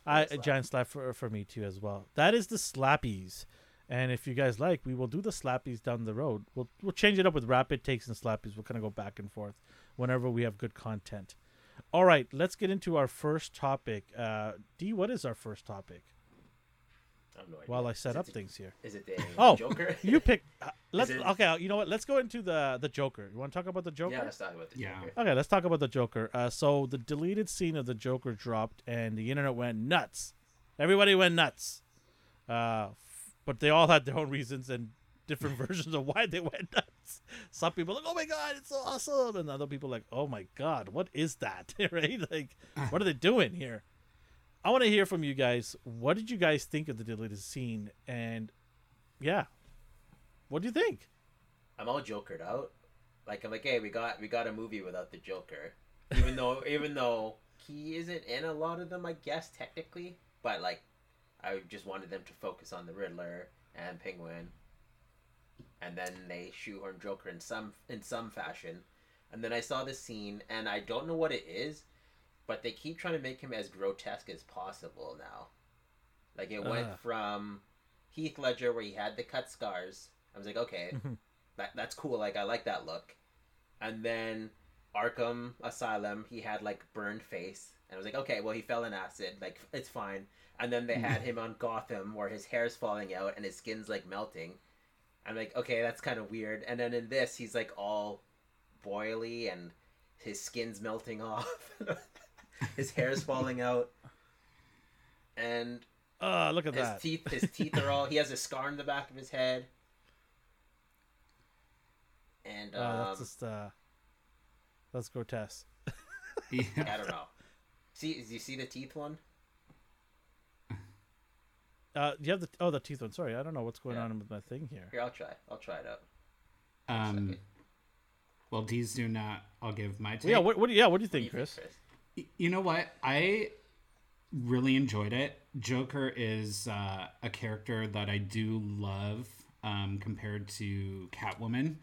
I, a giant slap for, for me too as well. That is the slappies. And if you guys like, we will do the slappies down the road. We'll we'll change it up with rapid takes and slappies. We'll kind of go back and forth whenever we have good content. All right, let's get into our first topic. Uh, D, what is our first topic? I have no idea. While I set Is up it- things here. Is it the Oh, Joker? You pick. Uh, let's it- okay. You know what? Let's go into the the Joker. You want to talk about the Joker? Yeah, let's talk about the Yeah. Joker. Okay, let's talk about the Joker. Uh, so the deleted scene of the Joker dropped, and the internet went nuts. Everybody went nuts. Uh, f- but they all had their own reasons and different versions of why they went nuts. Some people like, "Oh my god, it's so awesome," and other people like, "Oh my god, what is that?" right? Like, what are they doing here? I want to hear from you guys. What did you guys think of the deleted scene? And yeah, what do you think? I'm all jokered out. Like I'm like, hey, we got we got a movie without the Joker, even though even though he isn't in a lot of them, I guess technically. But like, I just wanted them to focus on the Riddler and Penguin, and then they shoehorn Joker in some in some fashion, and then I saw the scene, and I don't know what it is, but they keep trying to make him as grotesque as possible now. Like it went Ah. from Heath Ledger where he had the cut scars. I was like, okay, that that's cool. Like I like that look. And then Arkham Asylum, he had like burned face, and I was like, okay, well he fell in acid, like it's fine. And then they had him on Gotham where his hair's falling out and his skin's like melting. I'm like, okay, that's kind of weird. And then in this, he's like all boily and his skin's melting off, his hair is falling out, and Uh, look at his that. teeth his teeth are all he has a scar in the back of his head and Uh, um, that's just uh, that's grotesque. Yeah. i don't know see do you see the teeth one Uh, you have the oh the teeth one. Sorry, I don't know what's going Yeah. on with my thing here. here i'll try i'll try it out Um, well, D's do not. I'll give my take. Yeah, what, what do you, yeah, what do you What do think, you Chris? Y- you know what? I really enjoyed it. Joker is uh, a character that I do love um, compared to Catwoman.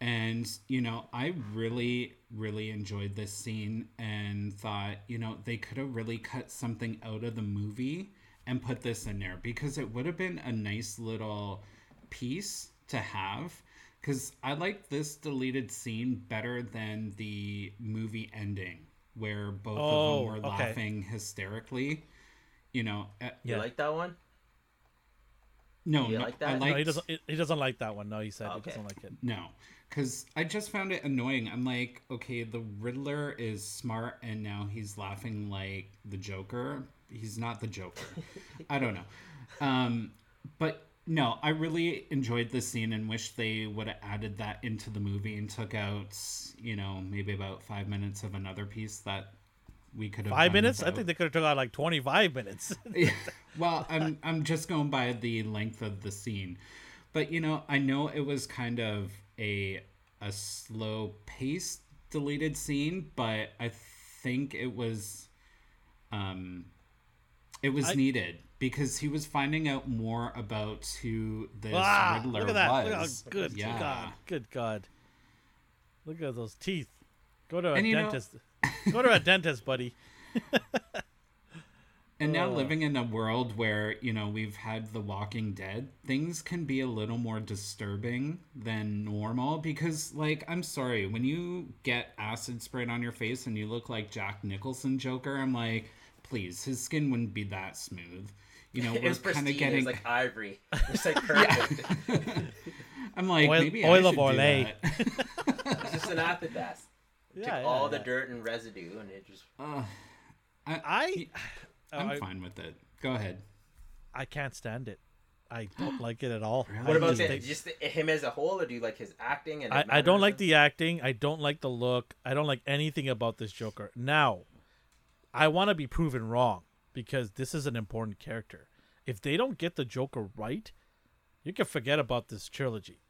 And, you know, I really, really enjoyed this scene and thought, you know, they could have really cut something out of the movie and put this in there because it would have been a nice little piece to have. Because I like this deleted scene better than the movie ending where both Oh, of them were okay. laughing hysterically. You know, uh, you Yeah. like that one no, You no, like I that? No, he doesn't. He he doesn't like that one. No, he said Okay. he doesn't like it. No, because I just found it annoying. I'm like, okay, the Riddler is smart, and now he's laughing like the Joker. He's not the Joker. I don't know. Um, but no, I really enjoyed this scene and wish they would have added that into the movie and took out, you know, maybe about five minutes of another piece that we could have. Five minutes? I think they could have took out like twenty five minutes. Well, I'm I'm just going by the length of the scene, but you know, I know it was kind of a a slow paced deleted scene, but I think it was, um, it was I- needed because he was finding out more about who this ah, Riddler look at that! Look was. how good yeah. God! Good God! Look at those teeth. Go to a And you know- dentist. Go to a dentist, buddy. And now Oh. living in a world where, you know, we've had The Walking Dead, things can be a little more disturbing than normal because like I'm sorry, when you get acid sprayed on your face and you look like Jack Nicholson Joker, I'm like, please, his skin wouldn't be that smooth. You know, it we're was kind pristine of getting it was like ivory it's like perfect I'm like, Oil- maybe oil I of should Olay. it's just an acid bath Yeah, took yeah, all the dirt and residue and it just Uh, I, I, I'm I, fine with it. Go ahead. I can't stand it. I don't like it at all. what about just the, think- just the, him as a whole or do you like his acting and I, I don't like the acting. I don't like the look. I don't like anything about this Joker. Now, I want to be proven wrong because this is an important character. If they don't get the Joker right, you can forget about this trilogy.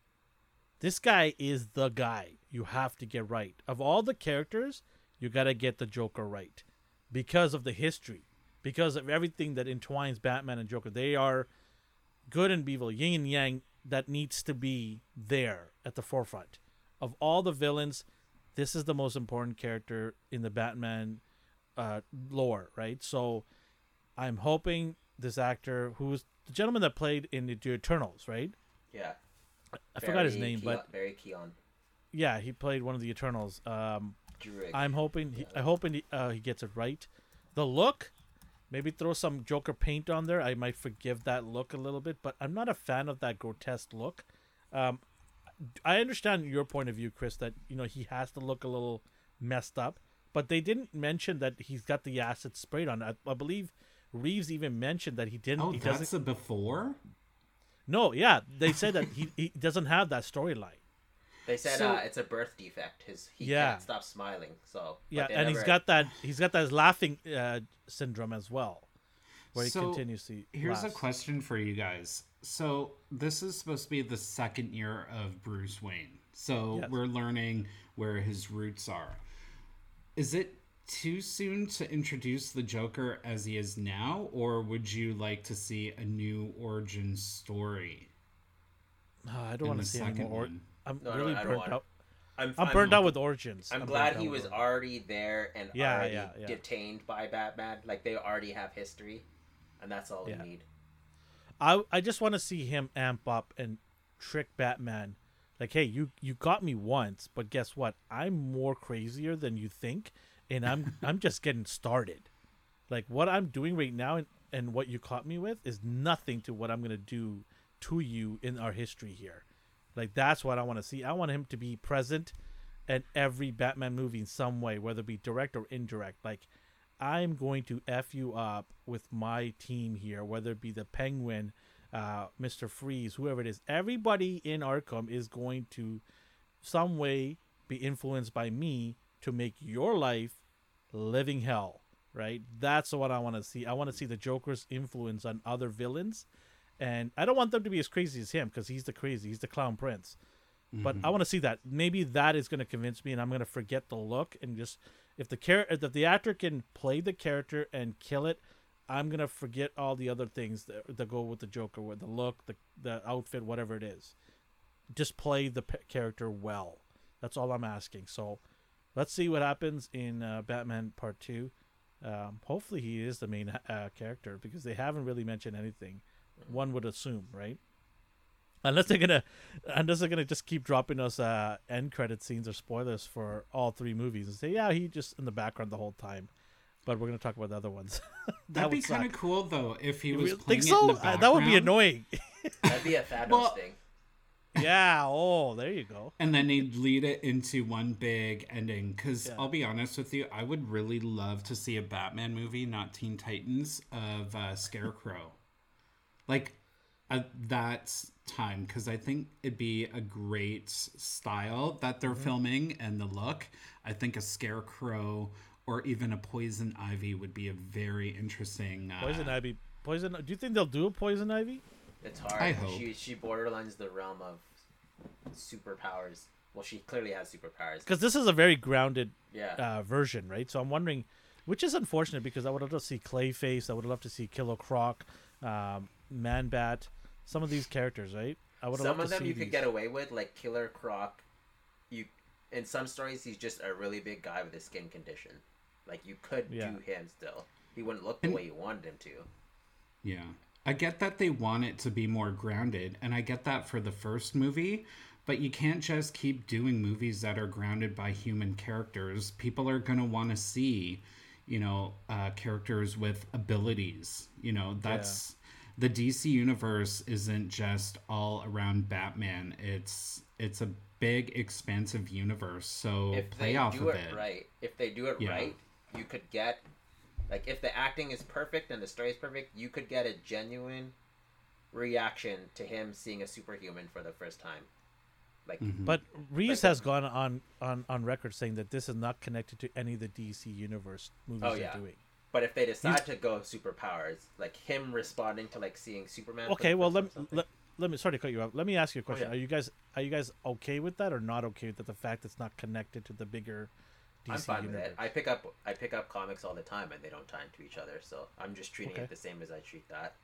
This guy is the guy you have to get right. Of all the characters, you got to get the Joker right because of the history, because of everything that entwines Batman and Joker. They are good and evil, yin and yang, that needs to be there at the forefront. Of all the villains, this is the most important character in the Batman uh, lore, right? So I'm hoping this actor who's the gentleman that played in the, the Eternals, right? Yeah. I forgot his name, key but on- very key yeah, he played one of the Eternals. Um. I'm hoping he, I'm hoping he, uh, he gets it right. The look, maybe throw some Joker paint on there. I might forgive that look a little bit, but I'm not a fan of that grotesque look. Um, I understand your point of view, Chris, that you know he has to look a little messed up, but they didn't mention that he's got the acid sprayed on. I, I believe Reeves even mentioned that he didn't. Oh, he that's doesn't. a before. No, yeah, they said that he, he doesn't have that storyline. They said So- uh, it's a birth defect. His he Yeah. can't stop smiling. So but Yeah, they and he's got that he's got that laughing uh, syndrome as well, where he So, to. Here's a question for you guys. So this is supposed to be the second year of Bruce Wayne. So Yes. we're learning where his roots are. Is it too soon to introduce the Joker as he is now, or would you like to see a new origin story? Oh, I don't want to see any more. Or- I'm No, no, really I don't burnt want- out. I'm, I'm burned out with Origins. I'm burned glad he was already there and Yeah, already yeah, yeah. detained by Batman. Like they already have history, and that's all Yeah. we need. I I just want to see him amp up and trick Batman. Like, hey, you you got me once, but guess what? I'm more crazier than you think, and I'm I'm just getting started. Like what I'm doing right now and, and what you caught me with is nothing to what I'm gonna do to you in our history here. Like that's what I want to see. I want him to be present in every Batman movie in some way, whether it be direct or indirect. Like I'm going to f you up with my team here, whether it be the Penguin, uh, Mister Freeze, whoever it is. Everybody in Arkham is going to some way be influenced by me to make your life living hell. Right? That's what I want to see. I want to see the Joker's influence on other villains, and I don't want them to be as crazy as him because he's the crazy, he's the clown prince. But mm-hmm. I want to see that. Maybe that is going to convince me, and I'm going to forget the look and just if the character, if the actor can play the character and kill it, I'm gonna forget all the other things that, that go with the Joker, with the look, the the outfit, whatever it is. Just play the p- character well. That's all I'm asking. So, let's see what happens in uh, Batman Part Two. Um, hopefully, he is the main uh, character because they haven't really mentioned anything. One would assume, right? Unless they're gonna, unless they're gonna just keep dropping us uh, end credit scenes or spoilers for all three movies and say, yeah, he just in the background the whole time. But we're gonna talk about the other ones. that That'd be kind of cool though if he was really playing think it in so? the Uh, that would be annoying. That'd be a Thanos Well- thing. Yeah. Oh, there you go. and then they'd lead it into one big ending because Yeah. i'll be honest with you i would really love to see a batman movie not teen titans of uh, scarecrow like at that time because i think it'd be a great style that they're filming and the look i think a scarecrow or even a poison ivy would be a very interesting uh, Poison Ivy. Poison. Do you think they'll do a Poison Ivy? It's hard. I hope. She she borderlines the realm of superpowers. Well, she clearly has superpowers. Because this is a very grounded Yeah. uh, version, right? So I'm wondering, which is unfortunate because I would love to see Clayface. I would love to see Killer Croc, um, Man Bat, some of these characters, right? I would some love of to them see you could get away with, like Killer Croc. You in some stories he's just a really big guy with a skin condition. Like you could Yeah. do him still. He wouldn't look the And- way you wanted him to. Yeah. I get that they want it to be more grounded, and I get that for the first movie, but you can't just keep doing movies that are grounded by human characters. People are going to want to see, you know, uh, characters with abilities. You know, that's the DC universe isn't just all around Batman. It's it's a big expansive universe. So if play off of it, it. right, if they do it Yeah. right, you could get like if the acting is perfect and the story is perfect, you could get a genuine reaction to him seeing a superhuman for the first time. Like Mm-hmm. But Reeves Like- has gone on, on, on record saying that this is not connected to any of the DC universe movies Oh, they're yeah. doing. But if they decide to go superpowers, like him responding to like seeing Superman. Okay, well let me let, let me sorry to cut you off. Let me ask you a question. Oh, yeah. Are you guys are you guys okay with that or not okay with that? The fact it's not connected to the bigger DC I'm fine universe. with it. I pick up I pick up comics all the time and they don't tie into each other, so I'm just treating Okay. it the same as I treat that.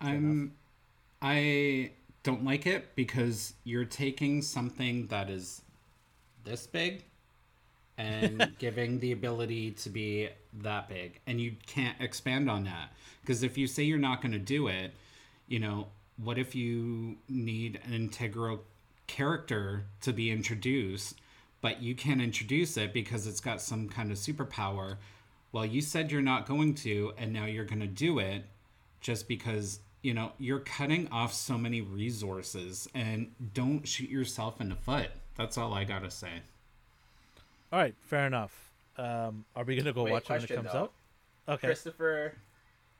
I'm I don't like it because you're taking something that is this big and giving the ability to be that big and you can't expand on that because if you say you're not going to do it you know what if you need an integral character to be introduced but you can't introduce it because it's got some kind of superpower well you said you're not going to and now you're going to do it just because you know you're cutting off so many resources and don't shoot yourself in the foot that's all i gotta say All right, fair enough. Um, are we gonna go Wait, watch it when it comes though. out? Okay. Christopher,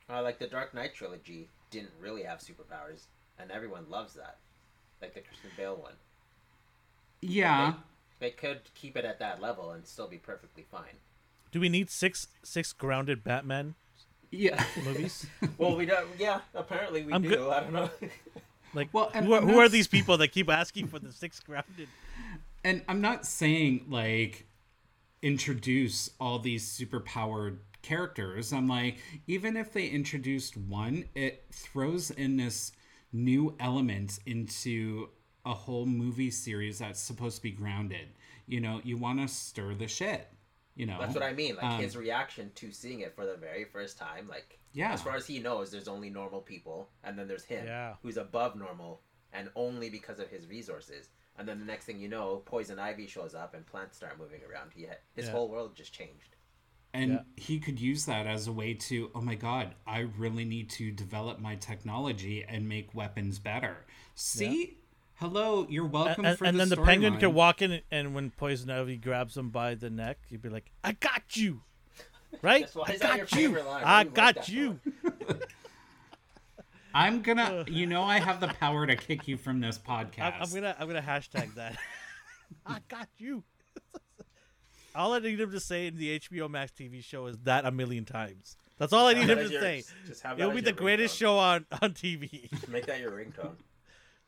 uh, like the Dark Knight trilogy, didn't really have superpowers, and everyone loves that. Like the Christian Bale one. yeah They could keep it at that level and still be perfectly fine. Do we need six six grounded Batman yeah movies? Well, we don't. Yeah, apparently we I'm do. good- I don't know. Like, Well, and who are, who are these people that keep asking for the six grounded? and i'm not saying like introduce all these superpowered characters i'm like even if they introduced one it throws in this new element into a whole movie series that's supposed to be grounded you know you want to stir the shit you know That's what I mean. Like Um, his reaction to seeing it for the very first time. Like, Yeah. as far as he knows, there's only normal people, and then there's him, Yeah. who's above normal, and only because of his resources. And then the next thing you know, Poison Ivy shows up, and plants start moving around. He ha- his Yeah. whole world just changed. and Yeah. he could use that as a way to oh my god i really need to develop my technology and make weapons better see hello you're welcome And, for and the then the penguin storyline. could walk in, and when Poison Ivy grabs him by the neck, he'd be like, "I got you." Right? I got you. favorite line? Why I do like got you. i'm gonna you know i have the power to kick you from this podcast I'm, I'm gonna I'm gonna hashtag that. I got you. all I need him to say in the HBO Max TV show is that a million times. That's all I need Have him to your- say. Just have that It'll be the greatest ringtone. show on on TV. Make that your ringtone.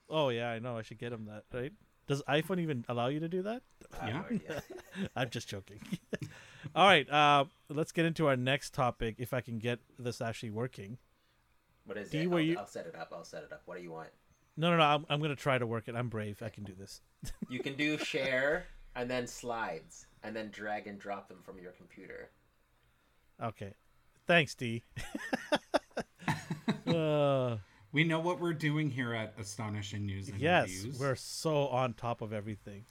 Oh yeah, I know. I should get him that. Right? Does iPhone even allow you to do that? Yeah. I'm just joking. all right, uh, let's get into our next topic. If I can get this actually working. What is D, it? were I'll, you- I'll set it up. I'll set it up. What do you want? No, no, no. I'm, I'm gonna try to work it. I'm brave. I can do this. You can do share and then slides and then drag and drop them from your computer. Okay. Thanks, D. uh, we know what we're doing here at astonishing news and yes, reviews we're so on top of everything.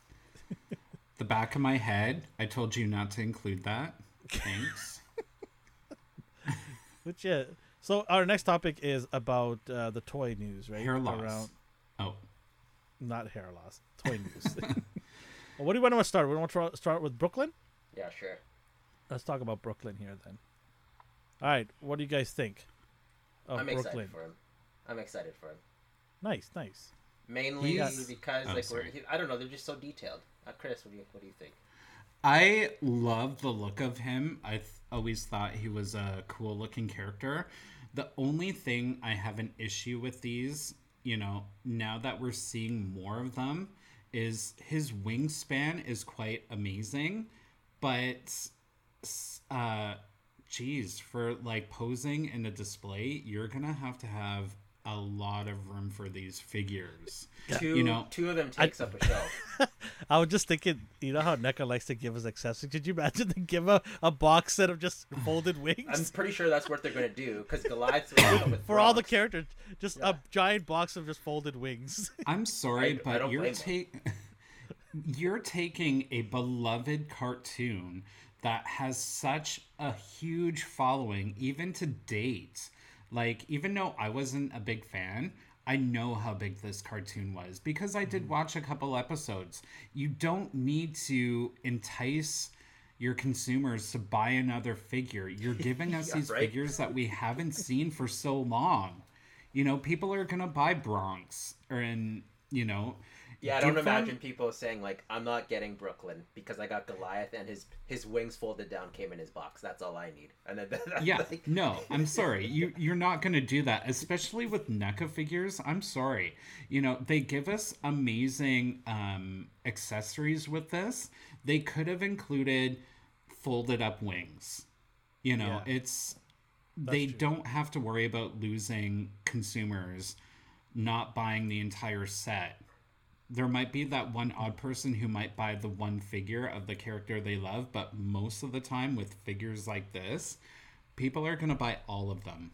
the back of my head i told you not to include that thanks Which yeah. So our next topic is about uh, the toy news, right? hair loss oh not hair loss. Toy news. well, what do you want to start? We want to start with Brooklyn. Yeah, sure. Let's talk about Brooklyn here then. All right, what do you guys think of I'm Brooklyn? excited for him. I'm excited for him. Nice, nice. Mainly He's- because Oh, like we're, he, I don't know, they're just so detailed. Uh, Chris, what do you what do you think? I love the look of him. I th- always thought he was a cool looking character. The only thing I have an issue with these, you know, now that we're seeing more of them, is his wingspan is quite amazing, but uh geez, for like posing in a display, you're gonna have to have a lot of room for these figures. Two, You know, two of them takes up a shelf. I was just thinking, you know how NECA likes to give us accessories? Could you imagine they give a, a box set of just folded wings? I'm pretty sure that's what they're gonna do because Goliath's will come with for all the characters? Just a giant box of just folded wings. I'm sorry, I- I but don't you're blame taking you're taking a beloved cartoon that has such a huge following, even to date. Like, even though I wasn't a big fan, I know how big this cartoon was because I Mm-hmm. did watch a couple episodes. You don't need to entice your consumers to buy another figure. You're giving us Yeah, these right. figures that we haven't seen for so long. You know, people are gonna buy Bronx or in you know. Yeah, I don't give them- imagine people saying like, "I'm not getting Brooklyn because I got Goliath and his his wings folded down came in his box. That's all I need." And then Yeah, like, no, I'm sorry. You you're not gonna do that, especially with NECA figures. I'm sorry. You know they give us amazing um, accessories with this. They could have included folded up wings. You know, Yeah. it's they true. don't have to worry about losing consumers not buying the entire set there might be that one odd person who might buy the one figure of the character they love, but most of the time with figures like this, people are going to buy all of them.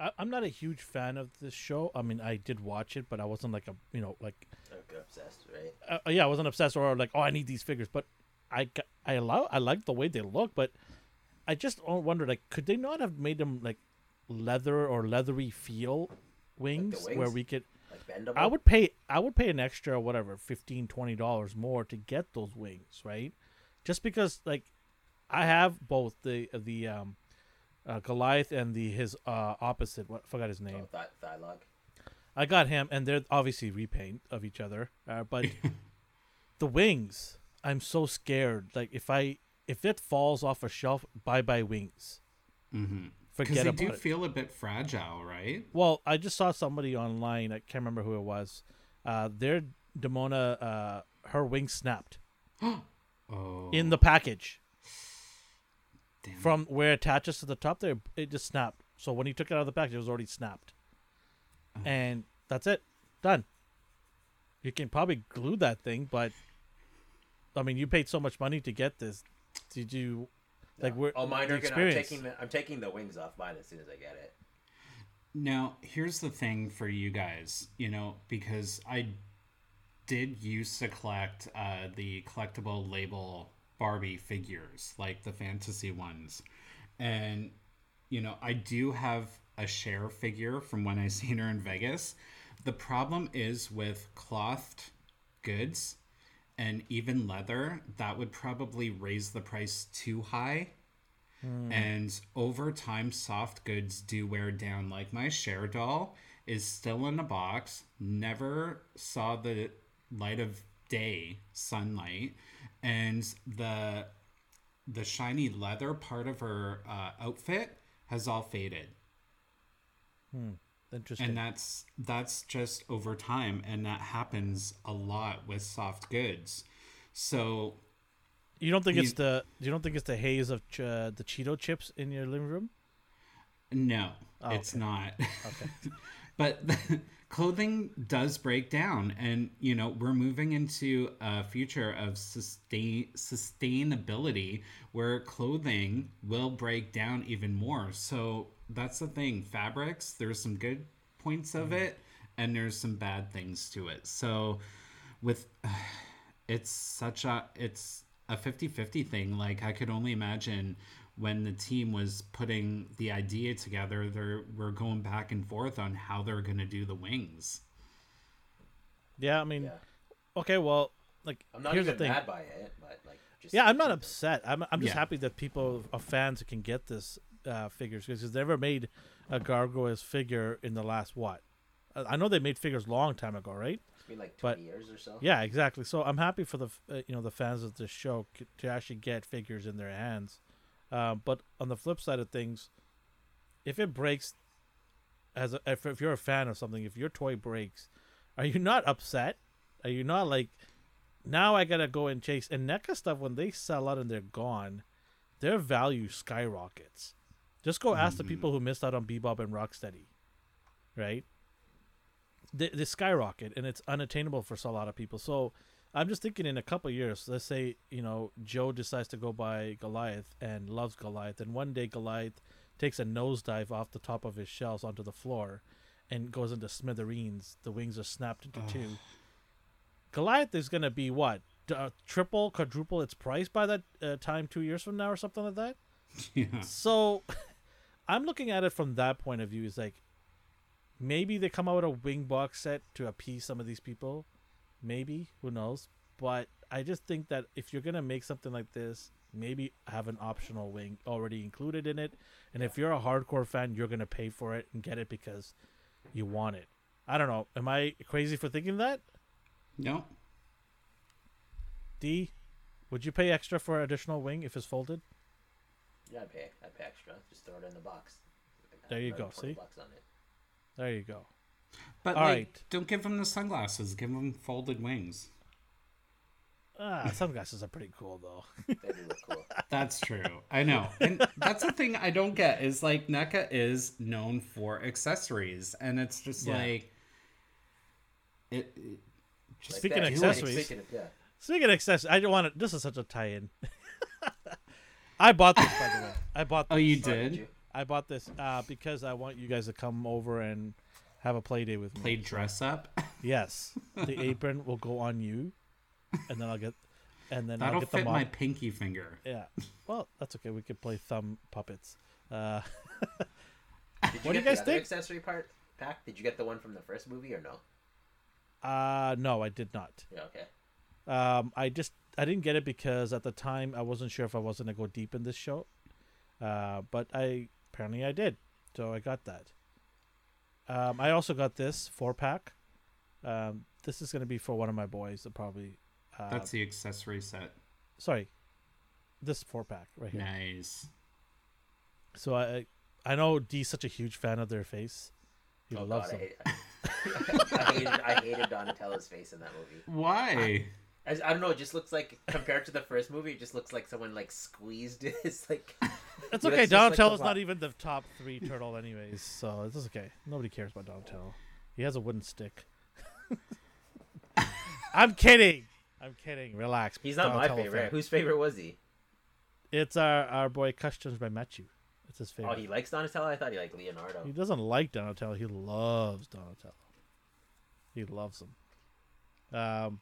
I, I'm not a huge fan of this show. I mean, I did watch it, but I wasn't like a you know like Okay, obsessed, right? uh, yeah, I wasn't obsessed or like oh I need these figures, but I I allow I like the way they look, but I just wonder like could they not have made them like leather or leathery feel wings, where wings? we could Like bendable. I would pay I would pay an extra whatever 15 20 dollars more to get those wings, right? Just because like I have both the the um uh, Goliath and the his uh opposite what forgot his name. Oh, th- Thailog. I got him, and they're obviously repaint of each other. Uh, but the wings, I'm so scared. Like if I if it falls off a shelf, bye bye wings. Mm-hmm. Forget Because they do feel a bit fragile, right? well, I just saw somebody online. I can't remember who it was. Uh, their Demona, uh, her wing snapped Oh, in the package damn. from where it attaches to the top. There, it just snapped. So when he took it out of the package, it was already snapped, and that's it, done. You can probably glue that thing, but I mean, you paid so much money to get this. Did you like? We're Oh, mine the are gonna. I'm experience. taking the. I'm taking the wings off mine as soon as I get it. Now, here's the thing for you guys, you know, because I did used to collect uh, the collectible label Barbie figures, like the fantasy ones. And, you know, I do have a Cher figure from when I seen her in Vegas. The problem is with clothed goods and even leather, that would probably raise the price too high. And over time, soft goods do wear down. Like my Cher doll is still in a box, never saw the light of day, sunlight, and the the shiny leather part of her uh, outfit has all faded. Interesting. And that's that's just over time, and that happens a lot with soft goods. So you don't think it's the you don't think it's the haze of ch- uh, the Cheeto chips in your living room? No, Oh, it's okay. not. Okay. but clothing does break down, and you know we're moving into a future of sustain sustainability where clothing will break down even more. So that's the thing. Fabrics, there's some good points of it, and there's some bad things to it. So with it's such a it's a 50-50 thing like i could only imagine when the team was putting the idea together they were going back and forth on how they're going to do the wings Yeah, I mean, Yeah. okay, well, like I'm not here's even the thing. mad by it, but like. Just Yeah, I'm not upset. I'm I'm just Yeah. happy that people, uh, fans, can get this uh, figures because they never made a gargoyles figure in the last what? Uh, I know they made figures long time ago, right? It's been like but- 20 years or so. Yeah, exactly. So I'm happy for the uh, you know the fans of this show c- to actually get figures in their hands. Um, but on the flip side of things, if it breaks, as a, if, if you're a fan of something, if your toy breaks, are you not upset? Are you not like, now I gotta go and chase and NECA stuff when they sell out and they're gone, their value skyrockets. Just go ask the people who missed out on Bebop and Rocksteady, right? They, they skyrocket and it's unattainable for a lot of people. So I'm just thinking in a couple of years, let's say, you know, Joe decides to go buy Goliath and loves Goliath, and one day Goliath takes a nosedive off the top of his shelves onto the floor and goes into smithereens. The wings are snapped into two. Goliath is going to be what? Uh, triple, quadruple its price by that uh, time, two years from now, or something like that? yeah So I'm looking at it from that point of view. Is like maybe they come out with a wing box set to appease some of these people. Maybe who knows? But I just think that if you're gonna make something like this, maybe have an optional wing already included in it. And if you're a hardcore fan, you're gonna pay for it and get it because you want it. I don't know. Am I crazy for thinking that? no D, would you pay extra for additional wing if it's folded? Yeah, I'd pay. I'd pay extra. Just throw it in the box. There you go, see? Bucks on it. There you go. but All like right. don't give them the sunglasses give them folded wings Ah, sunglasses are pretty cool though. They do look cool. That's true. I know. And that's the thing I don't get is like NECA is known for accessories and it's just Yeah. like it, it just Speaking of that. accessories. Speaking of- yeah. Speaking of accessories, I don't want to. This is such a tie-in. I bought this by the way. I bought. oh you did you? I bought this uh, because I want you guys to come over and have a play day with me. play dress up. Yes, the apron will go on you, and then I'll get, and then I'll That'll get the fit my pinky finger. Yeah. Well, that's okay. We could play thumb puppets. Uh, Did What do you guys the think? accessory part pack? Did you get the one from the first movie or no? uh no, I did not. Yeah. Okay. Um, I just I didn't get it because at the time I wasn't sure if I was gonna go deep in this show. Uh, but I apparently I did, so I got that. Um, I also got this four pack. Um, this is gonna be for one of my boys. That probably. Uh, That's the accessory set. sorry. This four pack right here. Nice. So I I know D's such a huge fan of their face. He oh loves God, them. I, hate, I, hated I hated Donatello's face in that movie. Why? I, I don't know. It just looks like compared to the first movie, it just looks like someone like squeezed his like. It's okay. just like Donatello's not even the top three turtle, anyways. So it's okay. Nobody cares about Donatello. He has a wooden stick. I'm kidding. I'm kidding. Relax. He's not Donatello my favorite. fan. Whose favorite was he? It's our our boy Customs by Matthew. It's his favorite. Oh, he likes Donatello. I thought he liked Leonardo. he doesn't like Donatello. He loves Donatello. He loves him. Um,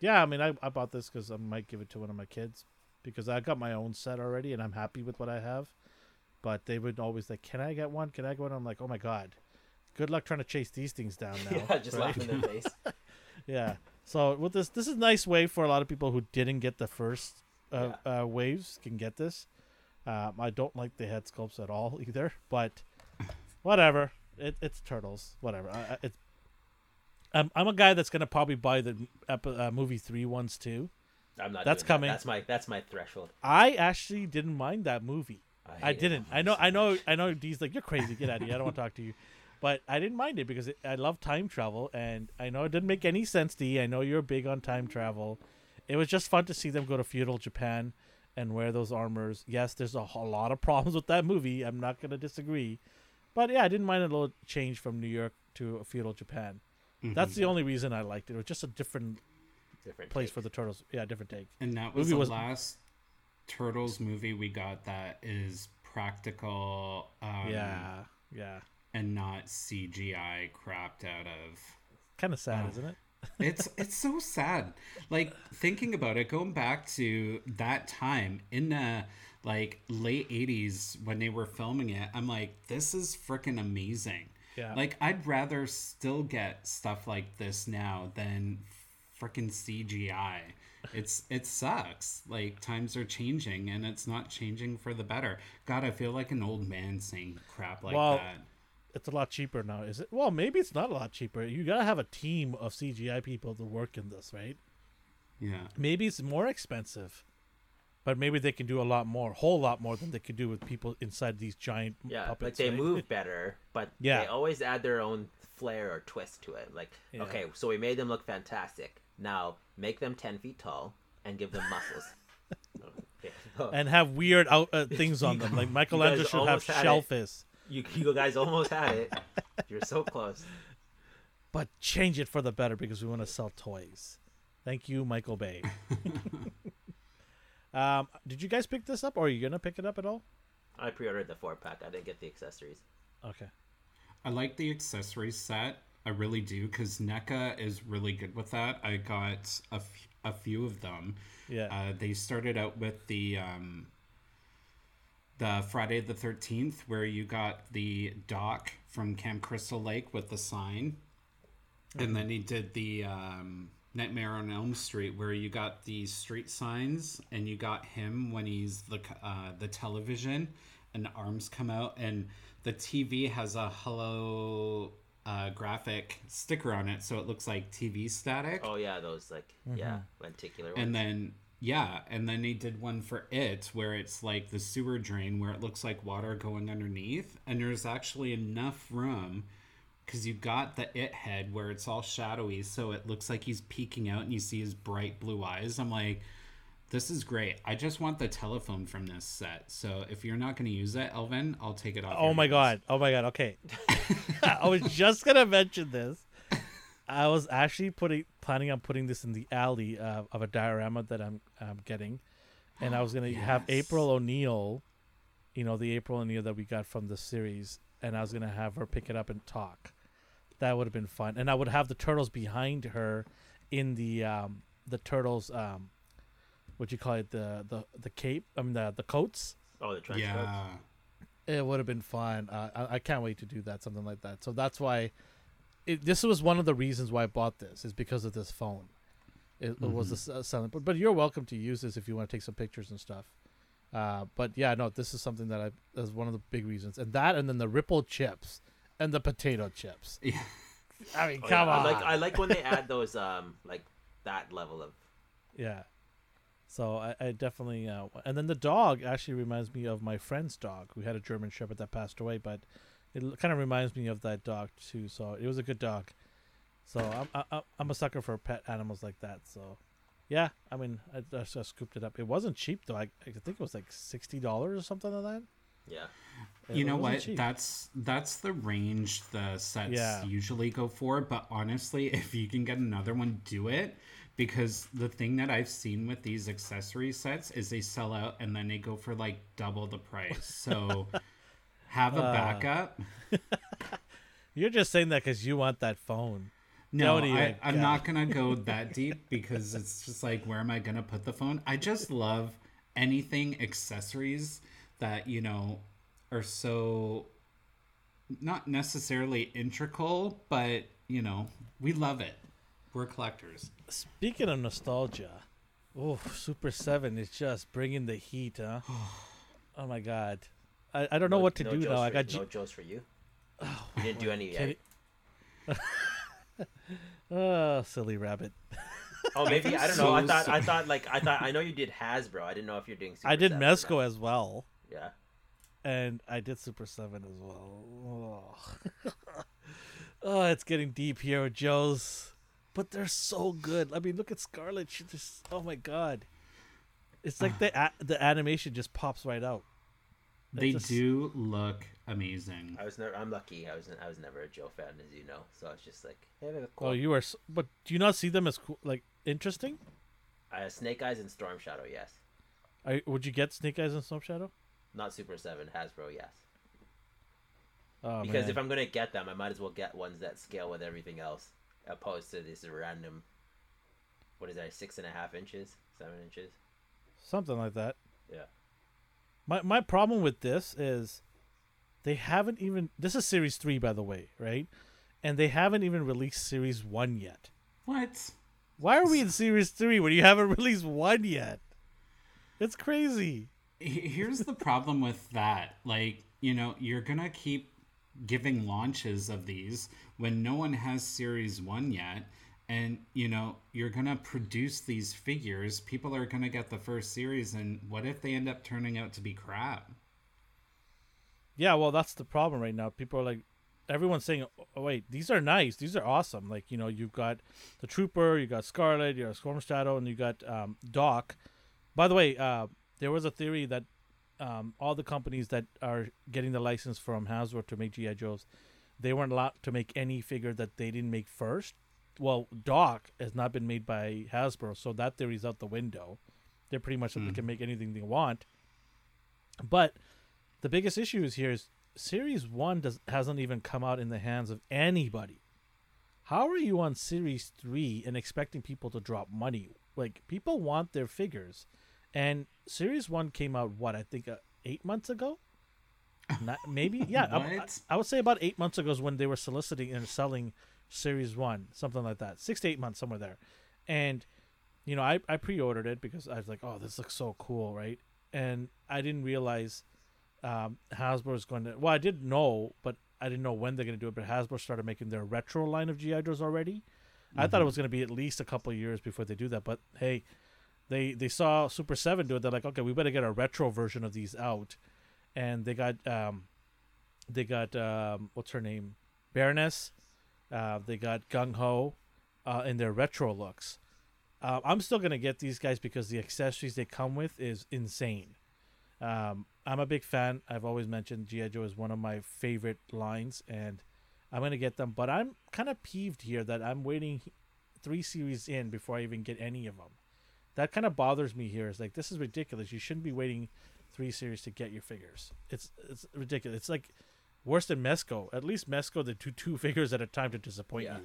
yeah. I mean, I I bought this because I might give it to one of my kids because I got my own set already and I'm happy with what I have. But they would always like, "Can I get one? Can I get one?" I'm like, "Oh my god." Good luck trying to chase these things down now. yeah, just right? in their face. Yeah. So with this, this is a nice way for a lot of people who didn't get the first uh, uh, waves can get this. Um, I don't like the head sculpts at all either, but whatever. It, it's turtles. Whatever. I, I, it, I'm I'm a guy that's gonna probably buy the uh, movie three ones too. I'm not. That's doing that. coming. That's my that's my threshold. I actually didn't mind that movie. I it. didn't. I know. I know. I know. D's like you're crazy. Get out of here. I don't want to talk to you. But I didn't mind it because it, I love time travel, and I know it didn't make any sense. D. I know you're big on time travel. It was just fun to see them go to feudal Japan and wear those armors. Yes, there's a, whole lot of problems with that movie. I'm not gonna disagree, but yeah, I didn't mind a little change from New York to feudal Japan. That's Mm-hmm. the only reason I liked it. It was just a different Different place take. for the turtles. Yeah, different take. And that was Movie the was- last Turtles movie we got that is practical um, yeah, yeah. and not CGI crapped out of. Kind of sad, Oh. isn't it? It's it's so sad. Like thinking about it, going back to that time in the like late '80s when they were filming it, I'm like, this is freaking amazing. Yeah. Like I'd rather still get stuff like this now than freaking CGI. It's it sucks. Like times are changing and it's not changing for the better. God, I feel like an old man saying crap like Well, that. it's a lot cheaper now, is it? Well, maybe it's not a lot cheaper. You gotta have a team of CGI people to work in this, right? Yeah. Maybe it's more expensive, but maybe they can do a lot more, whole lot more than they could do with people inside these giant Yeah, puppets. like they right? move better, but Yeah. they always add their own flair or twist to it. Like, Yeah. okay, so we made them look fantastic. Now make them ten feet tall and give them muscles. Okay. and have weird out uh, things on them. Like Michelangelo should have shellfish, you, you guys almost had it. You're so close. but change it for the better because we want to sell toys. Thank you, Michael Bay. Um, did you guys pick this up, or are you gonna pick it up at all? I pre-ordered the four pack. I didn't get the accessories. Okay. I like the accessories set. I really do because NECA is really good with that. I got a, f- a few of them. Yeah. Uh, they started out with the um, the Friday the Thirteenth, where you got the dock from Camp Crystal Lake with the sign, and then he did the um, Nightmare on Elm Street, where you got these street signs, and you got him when he's the uh, the television, and the arms come out, and the TV has a hello. Uh, graphic sticker on it, so it looks like TV static. Oh yeah, those like yeah lenticular ones. And then yeah, and then he did one for it where it's like the sewer drain where it looks like water going underneath, and there's actually enough room because you got the it head where it's all shadowy, so it looks like he's peeking out and you see his bright blue eyes. I'm like, this is great. I just want the telephone from this set. So if you're not going to use it, Elvin, I'll take it off. Oh my god! Oh my god! Okay, I was just gonna mention this. I was actually putting planning on putting this in the alley uh, of a diorama that I'm I'm getting, and I was gonna have April O'Neil, you know the April O'Neil that we got from the series, and I was gonna have her pick it up and talk. That would have been fun, and I would have the turtles behind her, in the um the turtles um, what you call it the the the cape I mean the the coats. Oh, the trench coats. yeah. It would have been fun. Uh, I, I can't wait to do that, something like that. So that's why, it, this was one of the reasons why I bought this is because of this phone. It, it was a selling, but but you're welcome to use this if you want to take some pictures and stuff. Uh, but yeah, no, this is something that I is one of the big reasons, and that, and then the ripple chips and the potato chips. Yeah. I mean, Oh, come yeah, on, I like I like when they add those um like that level of yeah. So I, I definitely, uh, and then the dog actually reminds me of my friend's dog. We had a German Shepherd that passed away, but it kind of reminds me of that dog too. So it was a good dog. So I'm I, I'm a sucker for pet animals like that. So yeah, I mean I just, I scooped it up. It wasn't cheap though. I, I think it was like sixty dollars or something like that. Yeah. It you know what cheap. that's that's the range the sets Yeah. usually go for but honestly if you can get another one do it because the thing that i've seen with these accessory sets is they sell out and then they go for like double the price so have a Uh, backup You're just saying that because you want that phone. no I, i'm go. not gonna go that deep because it's just like where am i gonna put the phone i just love anything accessories that you know are so not necessarily integral, but you know, we love it. We're collectors. Speaking of nostalgia, oh, Super Seven is just bringing the heat, huh? oh my god, I, I don't know No- what to no do Joes now. I for- got no G- Joes for you. Oh, you didn't do any yet. oh, silly rabbit. Oh, maybe I don't so know. I thought I thought like I thought I know you did Hasbro. I didn't know if you're doing. Super I did 7 Mezco as well, Yeah. and I did Super Seven as well. Oh, oh it's getting deep here with Joe's, but they're so good. I mean, look at Scarlett. She just, oh my god, it's like the a- the animation just pops right out. It They just- do look amazing. I was never. I'm lucky. I was. I was never a Joe fan, as you know. So I was just like, hey, cool. Oh, you are, s- but do you not see them as cool, like interesting? uh, Snake Eyes and Storm Shadow, yes. Are, would you get Snake Eyes and Storm Shadow? Not Super Seven. Hasbro, yes. Oh, because man. if I'm gonna get them, I might as well get ones that scale with everything else, opposed to this random. What is that? Six and a half inches, seven inches. something like that. Yeah. My my problem with this is they haven't even this is series 3 by the way, right? And they haven't even released series 1 yet. What? Why are we in series 3 when you haven't released 1 yet? It's crazy. Here's the problem with that. Like, you know, you're going to keep giving launches of these when no one has series 1 yet. And, you know, you're going to produce these figures. People are going to get the first series. And what if they end up turning out to be crap? Yeah, well that's the problem right now. People are like everyone's saying, "Oh wait, these are nice. These are awesome." Like, you know, you've got the Trooper, you got Scarlett, you got Storm Shadow, and you got um, Doc. By the way, uh, there was a theory that um, all the companies that are getting the license from Hasbro to make GI Joes, they weren't allowed to make any figure that they didn't make first. Well, Doc has not been made by Hasbro, so that theory's out the window. They're pretty much that they can make anything they want. But the biggest issue is here is Series One does hasn't even come out in the hands of anybody. How are you on Series Three and expecting people to drop money? Like people want their figures, and Series One came out what I think uh, eight months ago. Not, maybe yeah. I- I, I would say about eight months ago is when they were soliciting and selling Series One, something like that. Six to eight months, somewhere there. And you know, I I pre-ordered it because I was like, oh, this looks so cool, right? And I didn't realize um, Hasbro is going to. Well, I did know, but I didn't know when they're going to do it. But Hasbro started making their retro line of GI Joes already. I thought it was going to be at least a couple of years before they do that. But hey, they they saw Super Seven do it. They're like, okay, we better get a retro version of these out, and they got um, they got um, what's her name, Baroness. Uh, they got Gung Ho, uh, in their retro looks. Uh, I'm still gonna get these guys because the accessories they come with is insane. Um, I'm a big fan. I've always mentioned GI Joe is one of my favorite lines, and I'm gonna get them, but I'm kind of peeved here that I'm waiting three series in before I even get any of them. That kind of bothers me here. Is like this is ridiculous. You shouldn't be waiting three series to get your figures. It's it's ridiculous. It's like worse than Mezco. At least Mezco they do two figures at a time to disappoint Yeah.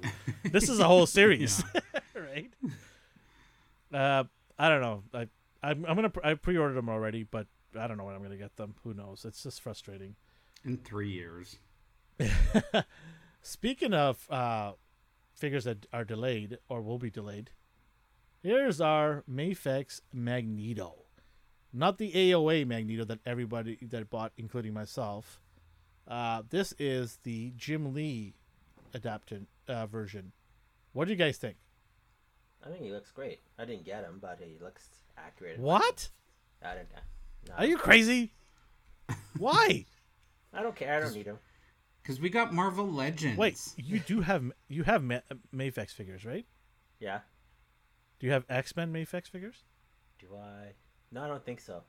you. This is a whole series, right? Uh, I don't know. I I'm, I'm gonna I pre-ordered them already, but I don't know when I'm gonna get them. Who knows? It's just frustrating. In three years. Speaking of uh, figures that are delayed or will be delayed, here's our Mafex Magneto. Not the AOA Magneto that everybody that bought, including myself. Uh, this is the Jim Lee adapted uh, version. What do you guys think? I think he looks great. I didn't get him, but he looks accurate. What? I didn't. No, Are you crazy? Why? I don't care. I don't need him. Because we got Marvel Legends. Wait, you do have you have Ma- Mafex figures, right? Yeah. Do you have X Men Mafex figures? Do I? No, I don't think so.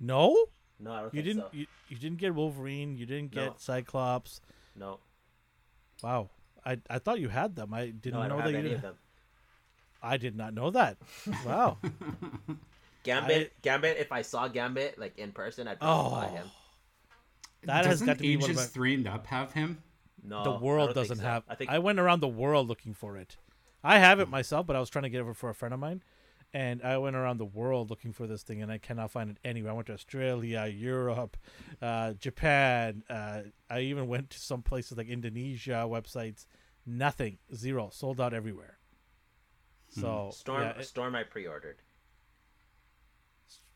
No. No, I don't You think didn't. so. You, you didn't get Wolverine. You didn't get No. Cyclops. No. Wow. I I thought you had them. I didn't No, I know don't that have you. any Did. of them. I did not know that. Wow. Gambit, Gambit. If I saw Gambit like in person, I'd probably buy oh, him. that has Doesn't got to be one of Ages my. 3 and Up have him? No, The I world don't doesn't so. have. I think I went around the world looking for it. I have it myself, but I was trying to get it for a friend of mine, and I went around the world looking for this thing, and I cannot find it anywhere. I went to Australia, Europe, uh, Japan. Uh, I even went to some places like Indonesia websites. Nothing, zero, sold out everywhere. So Storm. yeah, it- Storm. I pre-ordered.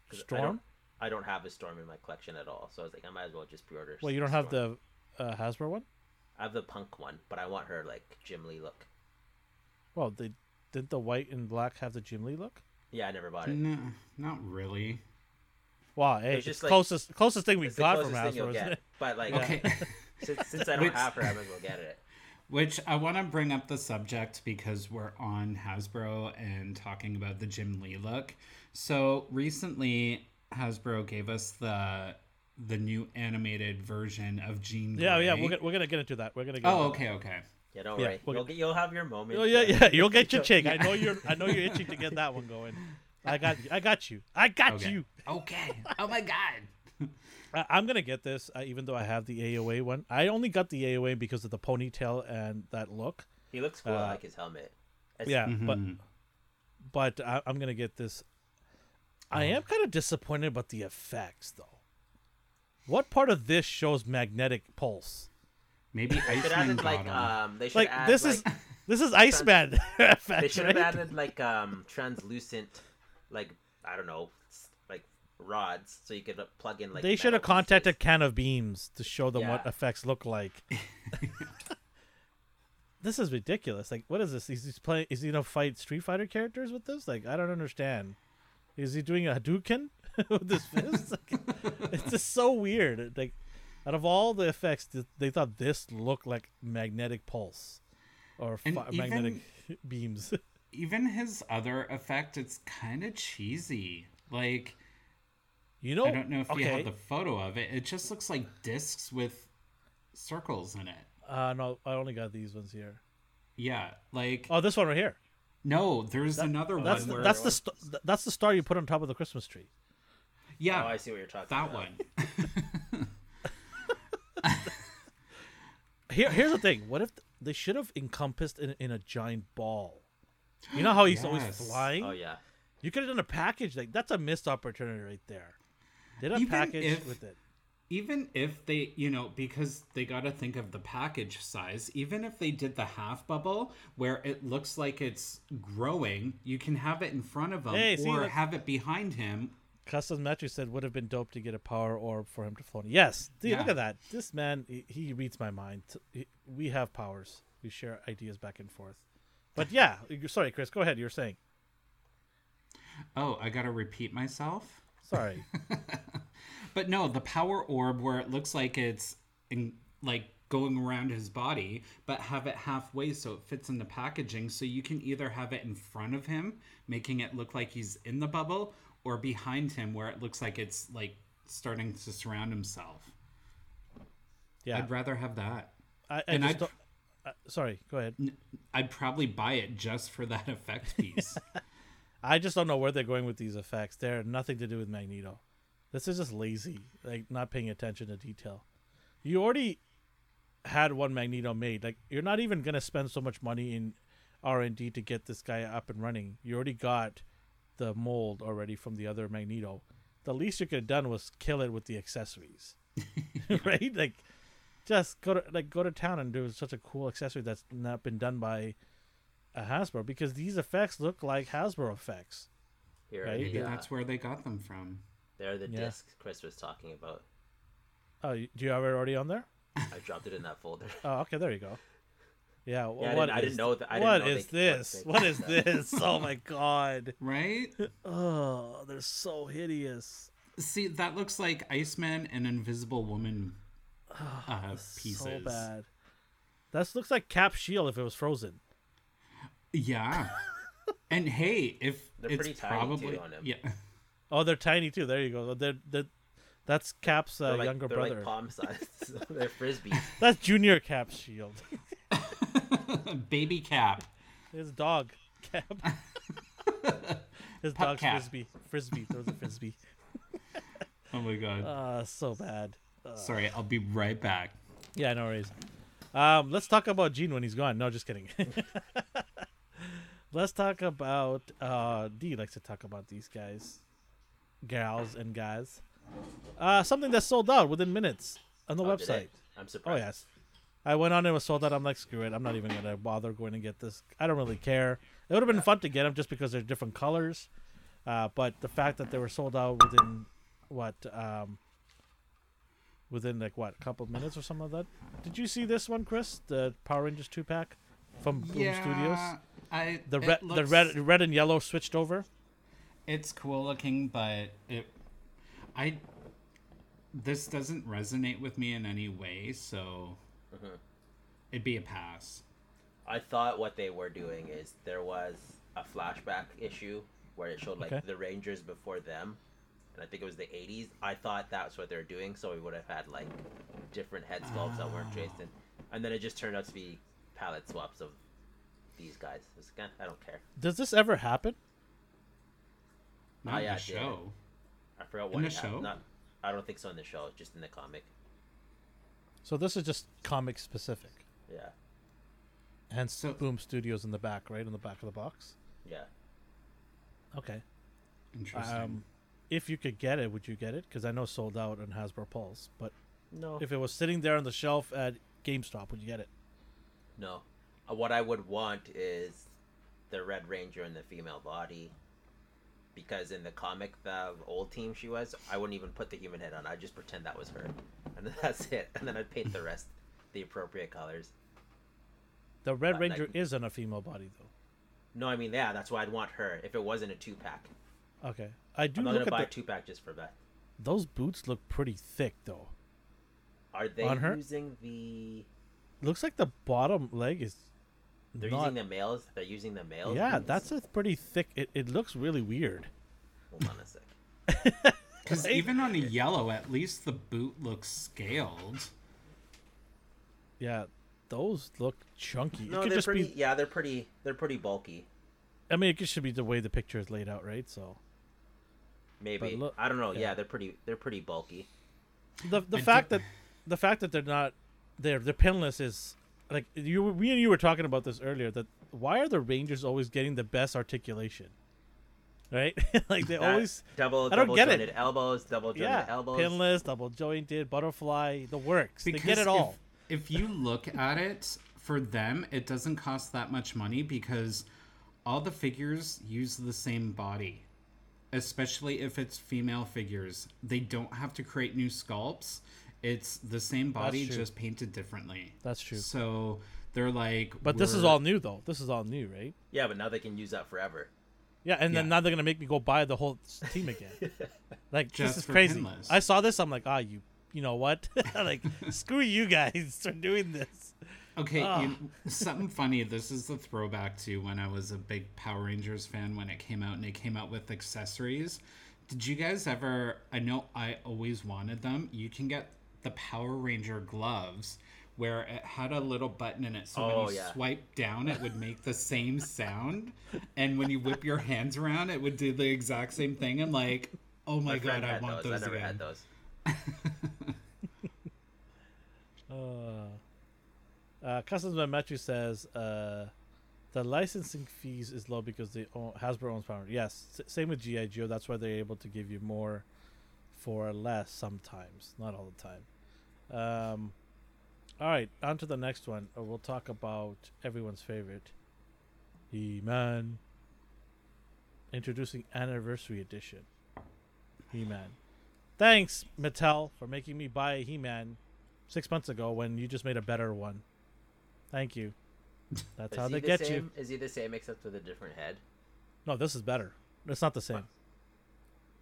'Cause I Storm. don't, I don't have a Storm in my collection at all, so I was like, I might as well just pre-order. Well, you don't have the uh, Hasbro one. I have the Punk one, but I want her like Jim Lee look. Well, they didn't the white and black have the Jim Lee look. Yeah, I never bought it. No, not really. Wow, hey, It's it's just like- closest closest thing we It's the got from closest thing Hasbro, you'll isn't get. it? But like, Okay. since, since I don't Which- have her, I might as well get it. Which I want to bring up the subject because we're on Hasbro and talking about the Jim Lee look. So recently, Hasbro gave us the the new animated version of Jean. Yeah, yeah, we're gonna, we're gonna get into that. We're gonna get. Oh, into okay, okay. Yeah, don't Yeah, worry. we'll You'll, get- get, you'll have your moment. Oh yeah, yeah. You'll get your chick. I know you're. I know you're itching to get that one going. I got. I got you. I got Okay. you. Okay. Oh my god. I, I'm gonna get this, uh, even though I have the AOA one. I only got the AOA because of the ponytail and that look. He looks cool. Uh, like his helmet. It's- Yeah, but Mhm. but I, I'm gonna get this. I Oh. am kind of disappointed about the effects, though. What part of this shows magnetic pulse? Maybe They should Iceman add got like him. um. They should Like add this like, is this is Iceman effect. They effects, should right? have added like um translucent, like I don't know, like rods, so you could uh, plug in like. they should have metal pieces. contacted Can of Beams to show them what effects look like. this is ridiculous. Like, what is this? Is he playing? Is he gonna fight Street Fighter characters with this? Like, I don't understand. Is he doing a Hadouken with his fist? Like, it's just so weird. Like, out of all the effects, they thought this looked like magnetic pulse or fi- even- magnetic beams. Even his other effect, it's kind of cheesy. Like You know, I don't know if you okay. have the photo of it. It just looks like discs with circles in it. Uh, no, I only got these ones here. Yeah, like Oh, this one right here. no, there's another That's one the, that's the st- that's the star you put on top of the Christmas tree. yeah, Oh, I see what you're talking about. that about. one. Here, here's the thing. What if they should have encompassed in, in a giant ball? You know how he's always flying. Oh yeah. You could have done a package like that's a missed opportunity right there. Did a Even package if- with it. even if they, you know, because they got to think of the package size, even if they did the half bubble where it looks like it's growing, you can have it in front of him Hey, or look- have it behind him. Custom Matthew said would have been dope to get a power orb for him to float. Yes, dude, look at that. This man, he, he reads my mind. He- we have powers. We share ideas back and forth. But yeah, sorry, Chris. Go ahead. You're saying. Oh, I got to repeat myself. Sorry. But no, the power orb where it looks like it's in, like going around his body, but have it halfway so it fits in the packaging. So you can either have it in front of him, making it look like he's in the bubble, or behind him where it looks like it's like starting to surround himself. Yeah. I'd rather have that. I, I And just I'd- uh, sorry, go ahead. I'd probably buy it just for that effect piece. I just don't know where they're going with these effects. They're nothing to do with Magneto. This is just lazy, like not paying attention to detail. You already had one Magneto made. Like you're not even gonna spend so much money in R and D to get this guy up and running. You already got the mold already from the other Magneto. The least you could have done was kill it with the accessories, right? Like just go to like go to town and do such a cool accessory that's not been done by a Hasbro because these effects look like Hasbro effects. Here Right. Maybe the, uh, that's where they got them from. there are the Yeah. discs Chris was talking about. Oh, do you have it already on there? I dropped it in that folder. Oh, okay, there you go. Yeah, wh- Yeah, I what didn't- I didn't is- know that- I didn't what know they- what this? they- What is this? Oh my god! Right? Oh, they're so hideous. See, that looks like Iceman and Invisible Woman uh, pieces. So bad. That looks like Cap Shield if it was frozen. Yeah. and hey, if They're it's pretty tiny, too, probably on him. yeah, Oh, they're tiny too. There you go. They're, they're, that's Cap's uh, They're like, younger they're brother. like palm size. they're frisbees. that's Junior Cap's shield. baby cap. His dog Cap. His Pup dog's Cap. frisbee. Frisbee throws a frisbee. Oh my god. Uh, so bad. Sorry, I'll be right back. Yeah, no worries. Um, let's talk about Jean when he's gone. No, just kidding. let's talk about. Uh, D likes to talk about these guys, gals, and guys. Uh, something that sold out within minutes on the Oh, website. I'm surprised. Oh yes, I went on and was sold out. I'm like, screw it. I'm not even gonna bother going and get this. I don't really care. It would have been fun to get them just because they're different colors. Uh, but the fact that they were sold out within what um, within like what a couple of minutes or something like that. Did you see this one, Chris? The Power Rangers two pack from Boom Studios. I The red, the red, red and yellow switched over. It's cool looking, but it, I, this doesn't resonate with me in any way, so Mm-hmm. it'd be a pass. I thought what they were doing is there was a flashback issue where it showed like Okay. the Rangers before them, and I think it was the '80s. I thought that's what they're doing, so we would have had like different head sculpts that weren't traced in, and then it just turned out to be palette swaps of these guys. It's, eh, I don't care. Does this ever happen? Not Oh, in yeah, the show. I forgot what In what the it happened. show? Not, I don't think so in the show. Just in the comic. So this is just comic specific. Yeah, Hence, So- Boom Studios in the back, right In the back of the box. yeah. Okay. Interesting. Um, if you could get it, would you get it? Because I know sold out on Hasbro Pulse. But No, if it was sitting there on the shelf at GameStop, would you get it? no. Uh, what I would want is the Red Ranger in the female body. Because in the comic, the old team she was, I wouldn't even put the human head on. I'd just pretend that was her, and then that's it. And then I'd paint the rest the appropriate colors. The Red Uh, Ranger is on a female body, though. No, I mean, yeah, that's why I'd want her. If it wasn't a two pack, Okay. I do I'm not gonna buy at a two pack just for that. those boots. Look pretty thick, though. Are they On her? using the? Looks like the bottom leg is. They're not, using the males. They're using the males. Yeah, boots? that's a pretty thick. It, it looks really weird. Hold on a sec. Because even on a yellow, at least the boot looks scaled. Yeah, those look chunky. No, it could they're just pretty. be. Yeah, they're pretty. They're pretty bulky. I mean, it should be the way the picture is laid out, right? So Maybe look- I don't know. yeah. Yeah. they're pretty. They're pretty bulky. the the I fact do- that the fact that they're not they're they're pinless is like you we and you were talking about this earlier that why are the Rangers always getting the best articulation, right? like they That always double. I don't double get it. jointed elbows. Double jointed yeah elbows. pinless, double jointed, butterfly, the works. they get it all. If, if you look at it, for them, it doesn't cost that much money because all the figures use the same body. Especially if it's female figures. They don't have to create new sculpts. It's the same body, just painted differently. That's true. So they're like. But this is all new though. This is all new, right? Yeah, but now they can use that forever. Yeah, and then now they're gonna make me go buy the whole team again. like Just this is crazy. pinless. I saw this. I'm like, ah, you, you know what? like, screw you guys for doing this. Okay, Ah. you, something funny. This is the throwback to when I was a big Power Rangers fan when it came out, and it came out with accessories. Did you guys ever? I know I always wanted them. You can get the Power Ranger gloves where it had a little button in it, so Oh, when you yeah. swipe down, it would make the same sound, and when you whip your hands around, it would do the exact same thing. I'm like, oh my, god, I want those. those, I never again. had those. Uh, uh, Customs Matthew says uh, the licensing fees is low because they own, Hasbro owns Power. Yes, s- same with GI Joe. That's why they're able to give you more for less sometimes, not all the time. Um, all right, on to the next one. Uh, we'll talk about everyone's favorite, He-Man. Introducing Anniversary Edition. He-Man. Thanks, Mattel, for making me buy a He-Man six months ago when you just made a better one. Thank you. That's how they the get same? you. Is he the same except with a different head? No, this is better. It's not the same.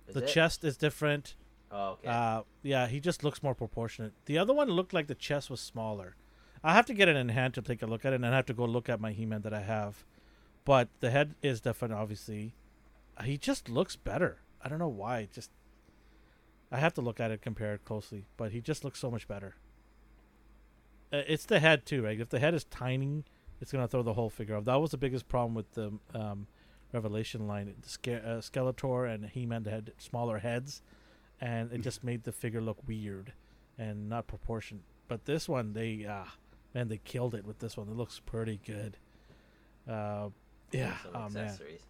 Is the it? chest is different. Oh, okay. Uh, yeah, he just looks more proportionate. The other one looked like the chest was smaller. I have to get it in hand to take a look at it, and I have to go look at my He-Man that I have. But the head is different, obviously. He just looks better. I don't know why. Just I have to look at it, compare it closely. But he just looks so much better. Uh, it's the head too, right? If the head is tiny, it's gonna throw the whole figure off. That was the biggest problem with the um, Revelation line. The Ske- uh, Skeletor and He-Man had smaller heads, and it just made the figure look weird and not proportioned. But this one, they ah man, they killed it with this one. It looks pretty good. Uh, yeah, oh man, accessories.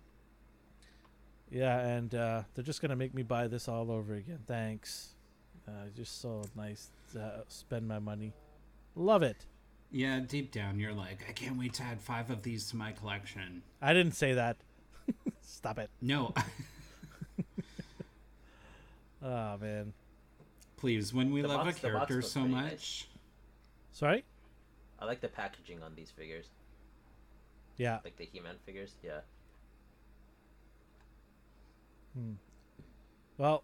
yeah, and uh, they're just gonna make me buy this all over again. Thanks. Uh, just so nice to uh, spend my money. Love it. Yeah, deep down, you're like, I can't wait to add five of these to my collection. I didn't say that. Stop it. No, Oh man. please, when we The love box- a character so much, nice. Sorry. I like the packaging on these figures, Yeah. like the He-Man figures. Yeah. Hmm. Well,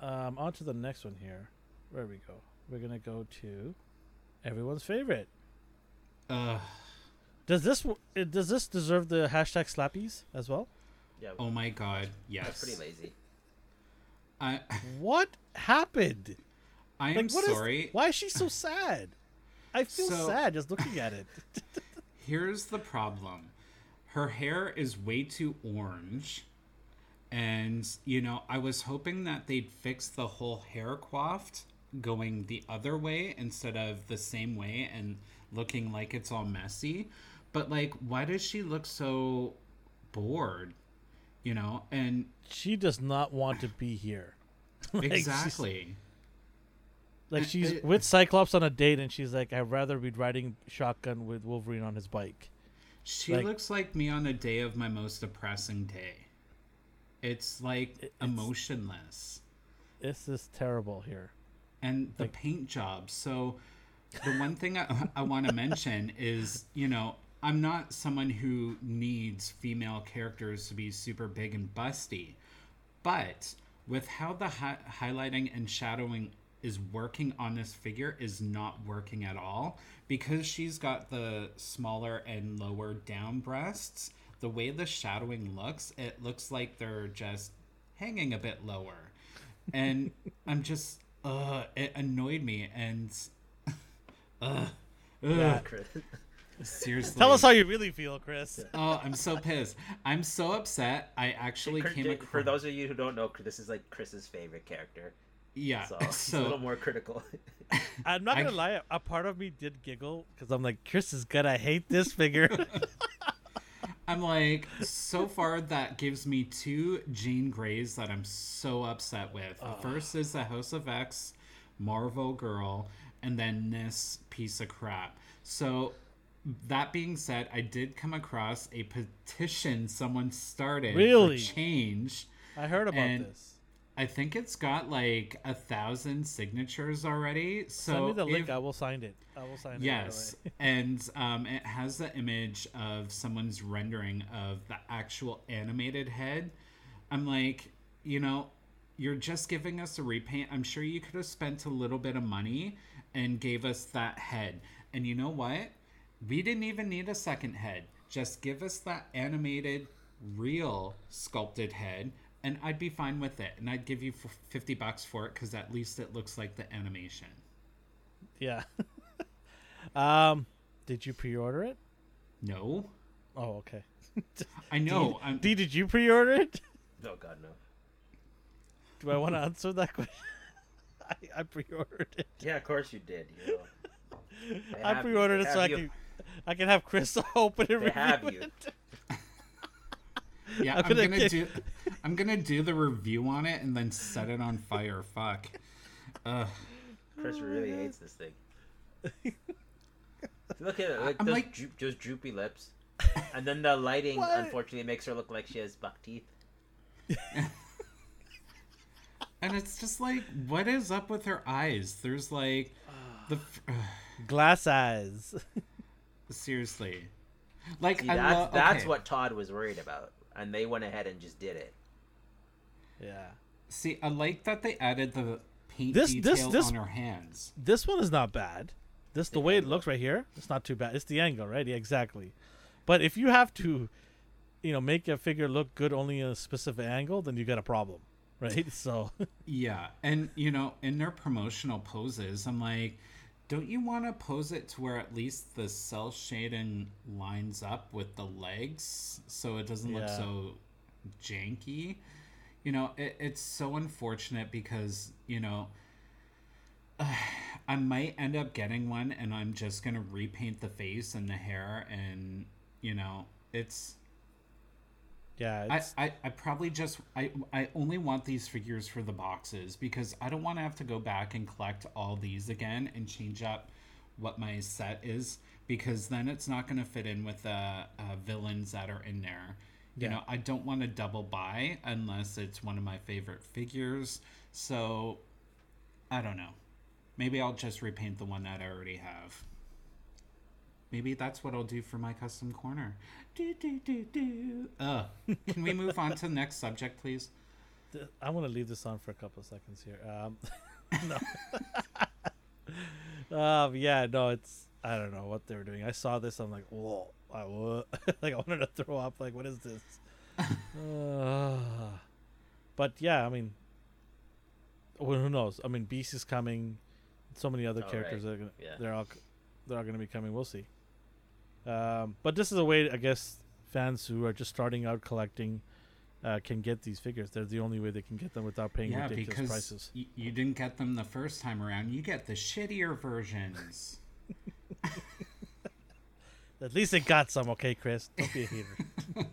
um, on to the next one here. Where we go? We're gonna go to everyone's favorite. uh, Does this does this deserve the hashtag slappies as well? Yeah. oh my god, Yes. That's yes. pretty lazy. I, What happened? I am Like, what is- sorry. why is she so sad? I feel So- sad just looking at it. Here's the problem. Her hair is way too orange. And, you know, I was hoping that they'd fix the whole hair coiffed going the other way instead of the same way and looking like it's all messy. But, like, why does she look so bored? You know? And she does not want to be here. Like, she's- exactly. Like she's it- with Cyclops on a date, and she's like, "I'd rather be riding shotgun with Wolverine on his bike." She Like- looks like me on a day of my most depressing day. It's like It's- emotionless. This is terrible here. and the paint job. So, the one thing I, I want to mention is, you know, I'm not someone who needs female characters to be super big and busty, but with how the hi- highlighting and shadowing is working on this figure is not working at all because she's got the smaller and lower down breasts. The way the shadowing looks, it looks like they're just hanging a bit lower. And I'm just uh it annoyed me and uh, Yeah. Chris. seriously. Tell us how you really feel, Chris. Oh, I'm so pissed. I'm so upset. I actually Chris- came For those of you who don't know, this is like Chris's favorite character, Yeah. so he's a little more critical. I'm not gonna lie. A part of me did giggle because I'm like, Chris is gonna hate this figure. I'm like, so far that gives me two Jean Greys that I'm so upset with. The first is the House of X Marvel girl, and then this piece of crap. So, that being said, I did come across a petition someone started Really? for change. I heard about this. I think it's got like a thousand signatures already. So Send me the link. I will sign it. I will sign it. Yes, and um, it has the image of someone's rendering of the actual animated head. I'm like, you know, you're just giving us a repaint. I'm sure you could have spent a little bit of money and gave us that head. And you know what? We didn't even need a second head. Just give us that animated, real sculpted head, and I'd be fine with it. And I'd give you 50 bucks for it because at least it looks like the animation. Yeah. Um, did you pre-order it? No, Oh, okay. I know. I'm, D, did you pre-order it? Oh God, no. Do I want to answer that question? I, I pre-ordered it. Yeah, of course you did. You know. They I pre-ordered it so I have you. can I can have Chris open and They have you. it. yeah, I'm I'm gonna gonna get- do. I'm gonna do the review on it and then set it on fire. Fuck. Ugh. Chris really hates this thing. Look at it, like I'm those, like- droop, those droopy lips, and then the lighting What? unfortunately makes her look like she has buck teeth. And it's just like, what is up with her eyes? There's like, the f- Glass eyes. Seriously, like See, I that's love. that's what Todd was worried about, and they went ahead and just did it. yeah. See, I like that they added the paint This- this- detail this- on her hands. This one is not bad. This the The way it looks right here. It's not too bad. It's the angle, right? Yeah, exactly. But if you have to, you know, make a figure look good only in a specific angle, then you got a problem, right? So Yeah, and you know, in their promotional poses, I'm like, don't you want to pose it to where at least the cell shading lines up with the legs so it doesn't look so janky? You know, it, it's so unfortunate because you know. I might end up getting one and I'm just gonna repaint the face and the hair and you know it's yeah, I, I, I probably just I, I only want these figures for the boxes because I don't want to have to go back and collect all these again and change up what my set is because then it's not going to fit in with the uh, villains that are in there. You Yeah. know, I don't want to double buy unless it's one of my favorite figures. So I don't know. Maybe I'll just repaint the one that I already have. Maybe that's what I'll do for my custom corner. Do, do, do, do. Uh, can we move on to the next subject, please? I want to leave this on for a couple of seconds here. Um, no. um, yeah, no, it's I don't know what they were doing. I saw this. I'm like, whoa, I, what? like I wanted to throw up. Like, what is this? uh, but yeah, I mean, well, who knows? I mean, Beast is coming. So many other Oh, characters right. are gonna, Yeah. they're all they're all going to be coming. We'll see. Um, but this is a way, I guess, fans who are just starting out collecting uh, can get these figures. They're the only way they can get them without paying yeah, ridiculous prices. y- you didn't get them the first time around. You get the shittier versions. At least it got some, okay, Chris? Don't be a hater.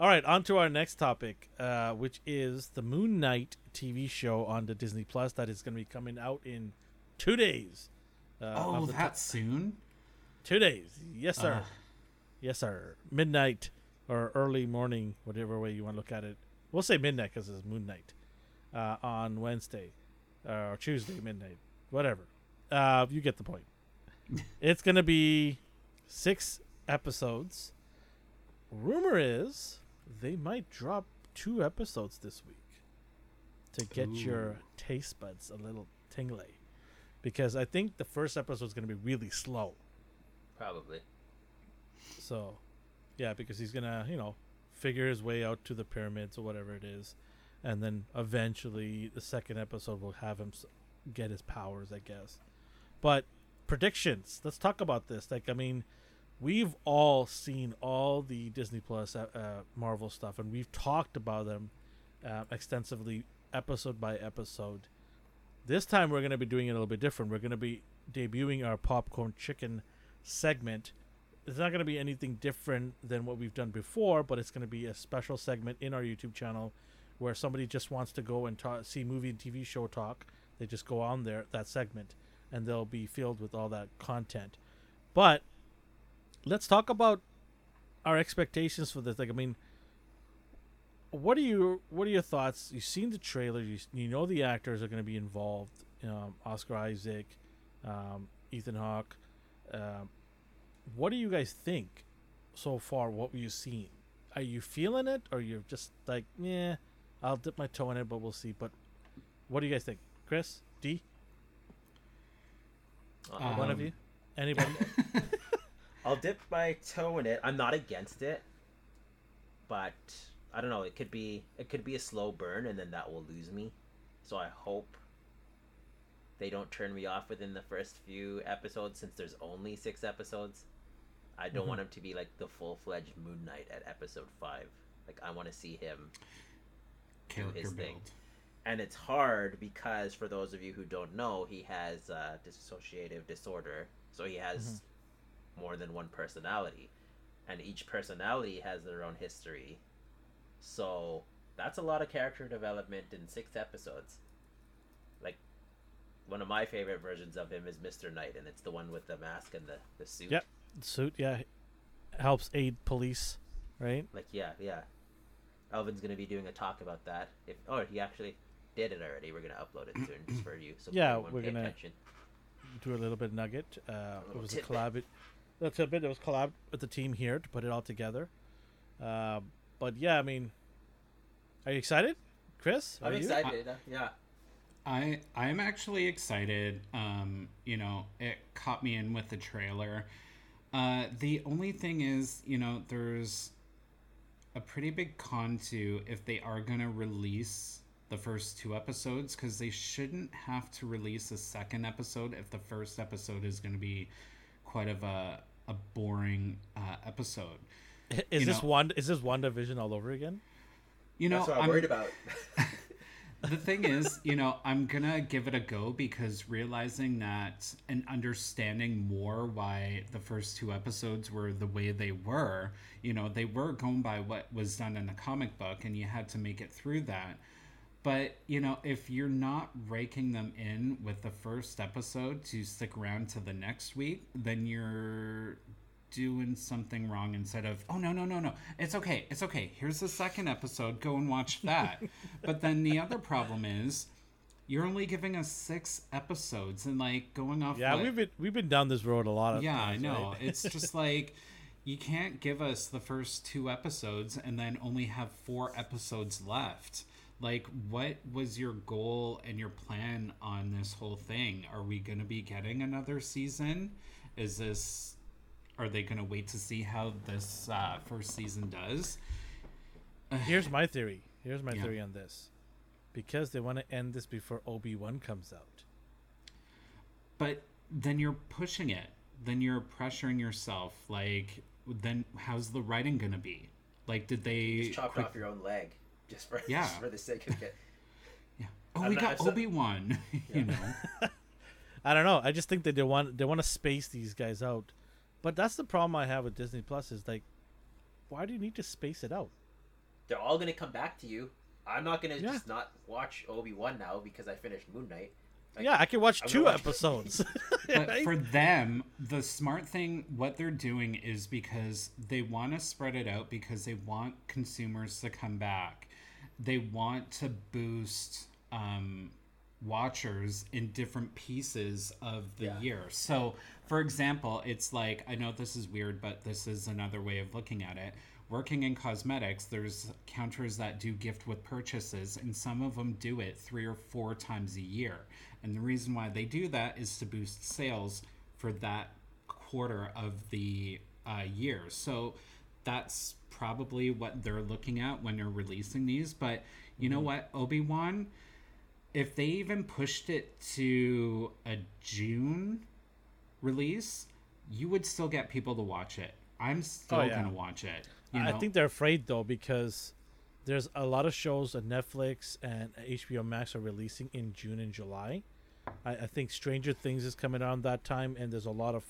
All right, on to our next topic, uh, which is the Moon Knight TV show on the Disney Plus that is going to be coming out in two days. Uh, oh, of the ti- that soon? Two days. Yes, sir. Ugh. Yes, sir. Midnight or early morning, whatever way you want to look at it. We'll say midnight because it's Moon Knight uh, on Wednesday uh, or Tuesday midnight, whatever. Uh, you get the point. it's gonna be six episodes. Rumor is they might drop two episodes this week to get your taste buds a little tingly, because I think the first episode is gonna be really slow. Probably. So, yeah, because he's gonna, you know, figure his way out to the pyramids or whatever it is, and then eventually the second episode will have him get his powers, I guess. But predictions. Let's talk about this. Like, I mean, we've all seen all the Disney Plus uh, uh, Marvel stuff, and we've talked about them uh, extensively, episode by episode. This time, we're going to be doing it a little bit different. We're going to be debuting our popcorn chicken segment it's not going to be anything different than what we've done before, but it's going to be a special segment in our YouTube channel where somebody just wants to go and see movie and TV show talk. They just go on there that segment, and they'll be filled with all that content. But let's talk about our expectations for this. Like, I mean, what are you? What are your thoughts? You've seen the trailer. You you know the actors are going to be involved. Um, Oscar Isaac, um, Ethan Hawke. Um, what do you guys think so far? What you've seen? Are you feeling it, or you're just like, yeah, I'll dip my toe in it, but we'll see. But what do you guys think, Chris? D? Uh, One of Um, you? Anybody? I'll dip my toe in it. I'm not against it, but I don't know. It could be it could be a slow burn, and then that will lose me. So I hope they don't turn me off within the first few episodes since there's only six episodes. I don't Mhm. want him to be like the full fledged Moon Knight at episode five. Like I want to see him Character his thing. and it's hard because for those of you who don't know he has uh, dissociative disorder so he has more than one personality and each personality has their own history so that's a lot of character development in six episodes one of my favorite versions of him is mr knight and it's the one with the mask and the, the suit Yep. Suit, yeah, helps aid police, right? like yeah yeah elvin's going to be doing a talk about that if oh he actually did it already we're going to upload it soon just for you so Yeah, we're gonna- attention. Do a little bit of nugget. Uh, it was a tidbit. that's A bit. It was collab with the team here to put it all together. Uh, but yeah, I mean, are you excited, Chris? I'm Are you? excited. uh, yeah. I I'm actually excited. Um, you know, it caught me in with the trailer. Uh, the only thing is, you know, there's a pretty big con to if they are gonna release the first two episodes because they shouldn't have to release a second episode if the first episode is gonna be quite of a a boring uh, episode. Is you this know- one? Is this WandaVision all over again? You know, That's what I'm, I'm- worried about. the thing is, you know, I'm gonna give it a go because realizing that and understanding more why the first two episodes were the way they were, you know, they were going by what was done in the comic book and you had to make it through that. But, you know, if you're not raking them in with the first episode to stick around to the next week, then you're doing something wrong instead of oh no no no no. It's okay it's okay. Here's the second episode. Go and watch that. But then the other problem is you're only giving us six episodes and like going off Yeah, what- we've been we've been down this road a lot of yeah i know. right? it's just like you can't give us the first two episodes and then only have four episodes left. Like what was your goal and your plan on this whole thing? Are we going to be getting another season? Is this are they going to wait to see how this uh, first season does Here's my theory. Here's my Yeah. theory on this. Because they want to end this before Obi Wan comes out. but then you're pushing it then you're pressuring yourself like then how's the writing going to be like did they Just chopped quick- off your own leg just for Yeah. just for the sake of it. Yeah. Oh, I'm we not- got Obi Wan. you know. I don't know. I just think that they want they want to space these guys out. But that's the problem I have with Disney Plus is like, why do you need to space it out? They're all gonna come back to you. I'm not gonna Yeah. just not watch Obi Wan now because I finished Moon Knight. Like, yeah, I can watch I'm two watch- episodes. But for them, the smart thing, what they're doing is because they want to spread it out because they want consumers to come back. They want to boost um, watchers in different pieces of the Yeah. year. So, for example, it's like I know this is weird, but this is another way of looking at it. Working in cosmetics, there's counters that do gift with purchases, and some of them do it three or four times a year. And the reason why they do that is to boost sales for that quarter of the uh, year. So that's probably what they're looking at when they're releasing these. But you know what, Obi Wan, if they even pushed it to a June release, you would still get people to watch it. I'm still Oh, yeah. gonna watch it. You I think they're afraid though because there's a lot of shows that Netflix and HBO Max are releasing in June and July. I, I think Stranger Things is coming around that time, and there's a lot of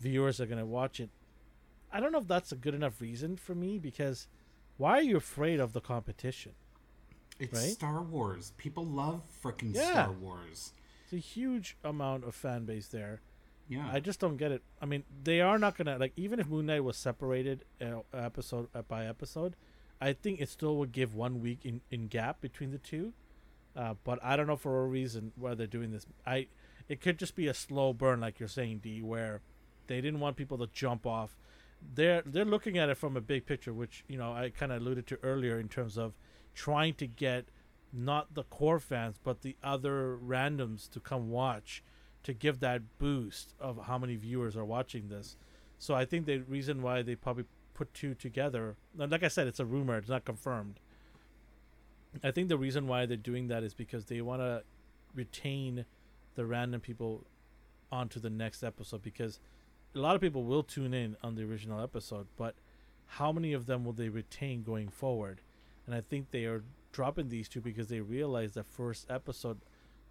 viewers are gonna watch it. I don't know if that's a good enough reason for me because why are you afraid of the competition? it's right? Star Wars. People love freaking Yeah. Star Wars. It's a huge amount of fan base there. Yeah. I just don't get it. I mean, they are not gonna like even if Moon Knight was separated uh, episode uh, by episode, I think it still would give one week in, in gap between the two. Uh, but I don't know for a reason why they're doing this. I it could just be a slow burn, like you're saying, D, where they didn't want people to jump off. They're they're looking at it from a big picture, which you know I kind of alluded to earlier in terms of trying to get not the core fans but the other randoms to come watch to give that boost of how many viewers are watching this. So I think the reason why they probably put two together, and like I said, it's a rumor, it's not confirmed. I think the reason why they're doing that is because they want to retain the random people onto the next episode because a lot of people will tune in on the original episode, but how many of them will they retain going forward? And I think they are dropping these two because they realize the first episode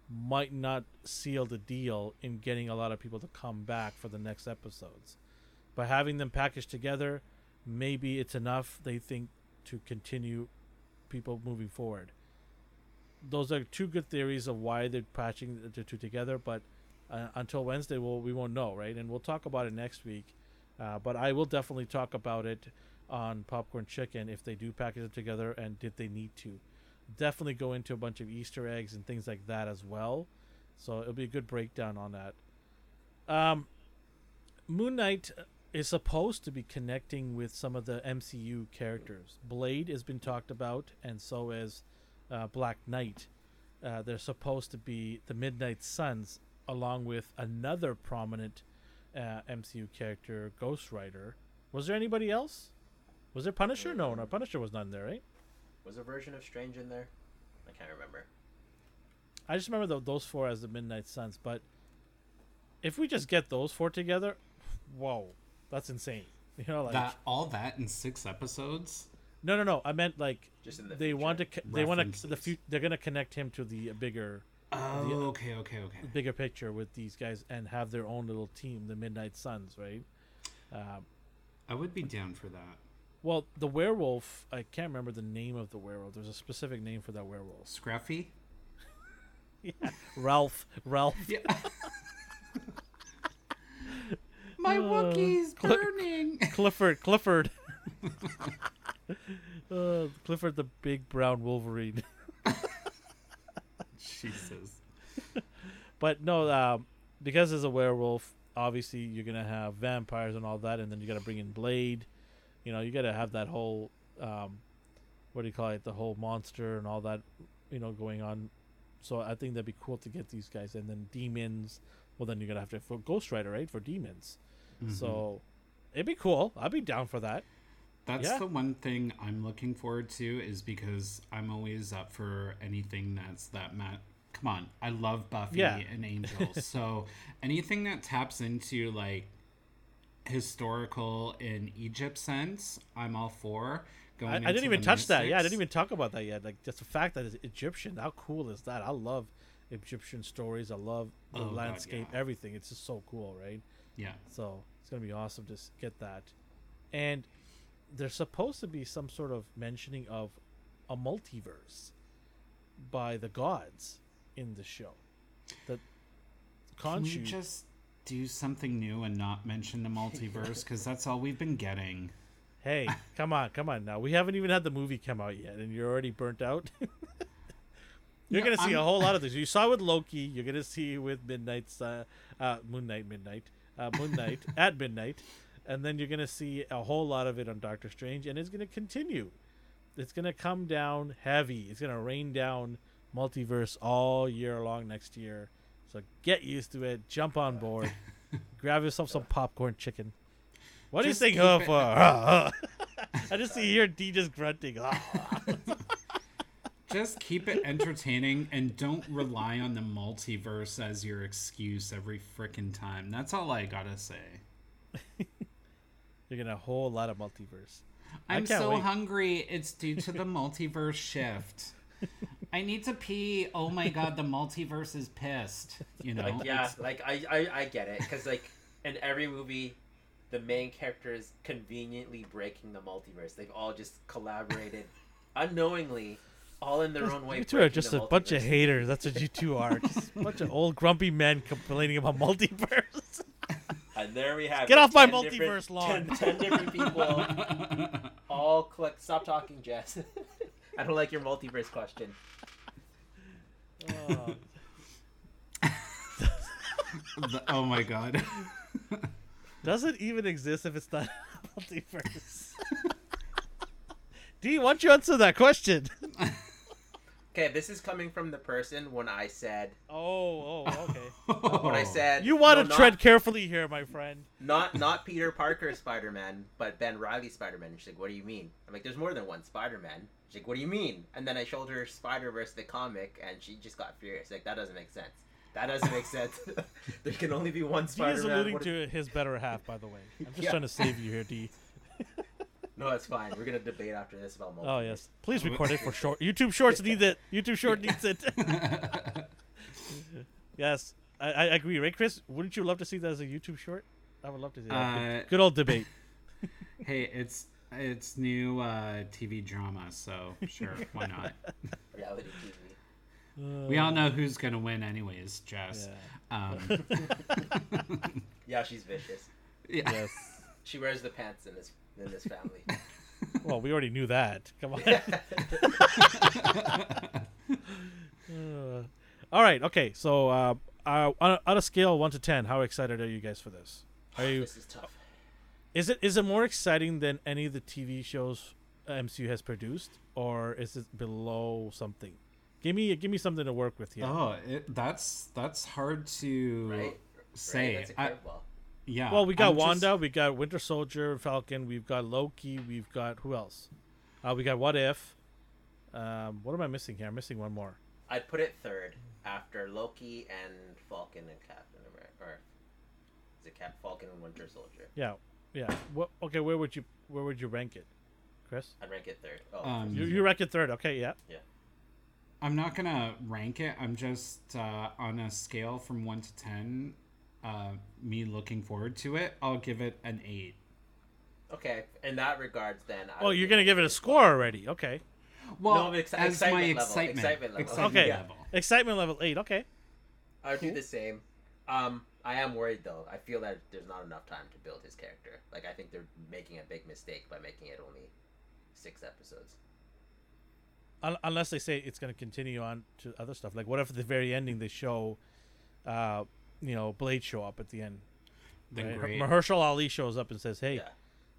might not seal the deal in getting a lot of people to come back for the next episodes. By having them packaged together, maybe it's enough they think to continue people moving forward. Those are two good theories of why they're patching the two together, but uh, until Wednesday, we'll, we won't know, right? And we'll talk about it next week. Uh, but I will definitely talk about it on Popcorn Chicken if they do package it together and did they need to. Definitely go into a bunch of Easter eggs and things like that as well. So it'll be a good breakdown on that. Um, Moon Knight is supposed to be connecting with some of the MCU characters. Blade has been talked about, and so is uh, Black Knight. Uh, they're supposed to be the Midnight Suns, along with another prominent uh, MCU character, Ghost Rider. Was there anybody else? Was there Punisher? No, no, Punisher was not in there, right? Was a version of Strange in there? I can't remember. I just remember those four as the Midnight Suns, but if we just get those four together, whoa, that's insane. You know, like that all that in six episodes. No, no, no. I meant like Just in the they future. want to. co- They want to. The fu- They're gonna connect him to the bigger, Oh, The- okay, okay, okay. bigger picture with these guys and have their own little team, the Midnight Suns, right? Um, I would be down for that. Well, the werewolf. I can't remember the name of the werewolf. There's a specific name for that werewolf. Scruffy. Yeah, Ralph. Ralph. Yeah. My Uh, Wookiee's Cl- burning. Clifford. Clifford. uh, Clifford, the big brown Wolverine. Jesus. But no, um, because as a werewolf, obviously you're gonna have vampires and all that, and then you gotta bring in Blade. You know, you gotta have that whole, um, what do you call it? The whole monster and all that, you know, going on. So I think that'd be cool to get these guys, and then demons. Well, then you're gonna have to for Ghost Rider, right? For demons. Mhm. So it'd be cool. I'd be down for that. That's Yeah. the one thing I'm looking forward to is because I'm always up for anything that's that Matt. Come on, I love Buffy Yeah. and Angel. so anything that taps into like historical in Egypt sense, I'm all for. Going I, I didn't even touch that. Yeah, I didn't even talk about that yet. Like just the fact that it's Egyptian. How cool is that? I love Egyptian stories. I love the Oh, God, landscape, yeah. everything. It's just so cool, right? Yeah. So it's gonna be awesome to get that. And there's supposed to be some sort of mentioning of a multiverse by the gods in the show. That Can Khonshu you just do something new and not mention the multiverse? Because that's all we've been getting. Hey, come on, come on now. We haven't even had the movie come out yet, and you're already burnt out. you're gonna see a I'm- whole lot of this. You saw with Loki. You're gonna see with Midnight's uh, uh, Moon Knight, Midnight, uh, Moon Knight at midnight, and then you're gonna see a whole lot of it on Doctor Strange, and it's gonna continue. It's gonna come down heavy. It's gonna rain down multiverse all year long next year. So get used to it. Jump on board. Grab yourself some popcorn chicken. What do you think huh, for? I just see here D just grunting. Just keep it entertaining and don't rely on the multiverse as your excuse every frickin' time. That's all I gotta say. You're gonna a whole lot of multiverse. I'm so wait. hungry. It's due to the multiverse shift. I need to pee. Oh my god, the multiverse is pissed. You know? Like yeah, It's- like I I, I get it because like in every movie, the main character is conveniently breaking the multiverse. They've all just collaborated unknowingly, all in their own way. You two are just the a bunch of haters. That's what you two are. Just a bunch of old grumpy men complaining about multiverse. And there we have Get it, off my multiverse lawn. 10, 10 different people all click. Stop talking, Jess. I don't like your multiverse question. Oh, the- oh my god. does it even exist if it's not a multiverse? D, why don't you answer that question? Okay, this is coming from the person when I said Oh, oh, okay. when I said You want no, to not- tread carefully here, my friend. not not Peter Parker Spider Man, but Ben Reilly Spider Man. She's like, "What do you mean?" I'm like, "There's more than one Spider Man." She's like, "What do you mean?" And then I showed her Spider Verse the comic, and she just got furious. Like that doesn't make sense. That doesn't make sense. there can only be one He is Spider-Man. alluding What- to his better half, by the way. I'm just Yeah. trying to save you here, D. No, it's fine. We're gonna debate after this about multiple. Oh yes, please record it for short. YouTube Shorts need it. YouTube Short needs it. yes, I, I agree, right, Chris? Wouldn't you love to see that as a YouTube Short? I would love to see that. Uh, good, good old debate. Hey, it's it's new uh, TV drama, so sure, why not? reality TV. We all know who's gonna win, anyways. Jess. Um, Yeah, she's vicious. yeah. Yes. She wears the pants in this in this family. Well, we already knew that. Come on. Uh, all right. Okay. So, uh, uh, on, a, on a scale of one to ten, how excited are you guys for this? Are you? this is tough. Is it is it more exciting than any of the TV shows MCU has produced, or is it below something? Give me give me something to work with here. Oh, it, that's that's hard to Right? say. Right? That's a I- yeah. well, we got I'm just- Wanda, we got Winter Soldier, Falcon, we've got Loki, we've got who else? Uh, we got What If. Um, what am I missing here? I'm missing one more. I'd put it third after Loki and Falcon and Captain America. Or is it Cap Falcon and Winter Soldier? Yeah, yeah. What? Okay, where would you where would you rank it, Chris? I'd rank it third. Oh, Um, You you rank it third. Okay, yeah. Yeah. I'm not gonna rank it. I'm just uh, on a scale from one to ten. Uh, me looking forward to it. I'll give it an eight. okay. In that regards, then. I Oh, you're gonna give it a score already. Okay. Well, No, ex- as excitement my level, excitement, excitement level. excitement Okay. level. Excitement level eight. Okay. I would do the same. Um, I am worried though. I feel that there's not enough time to build his character. Like I think they're making a big mistake by making it only six episodes. Unless they say it's going to continue on to other stuff. Like, what if at the very ending they show, uh, you know, Blade show up at the end? Then right? great. Mahershala Ali shows up and says, "Hey, Yeah.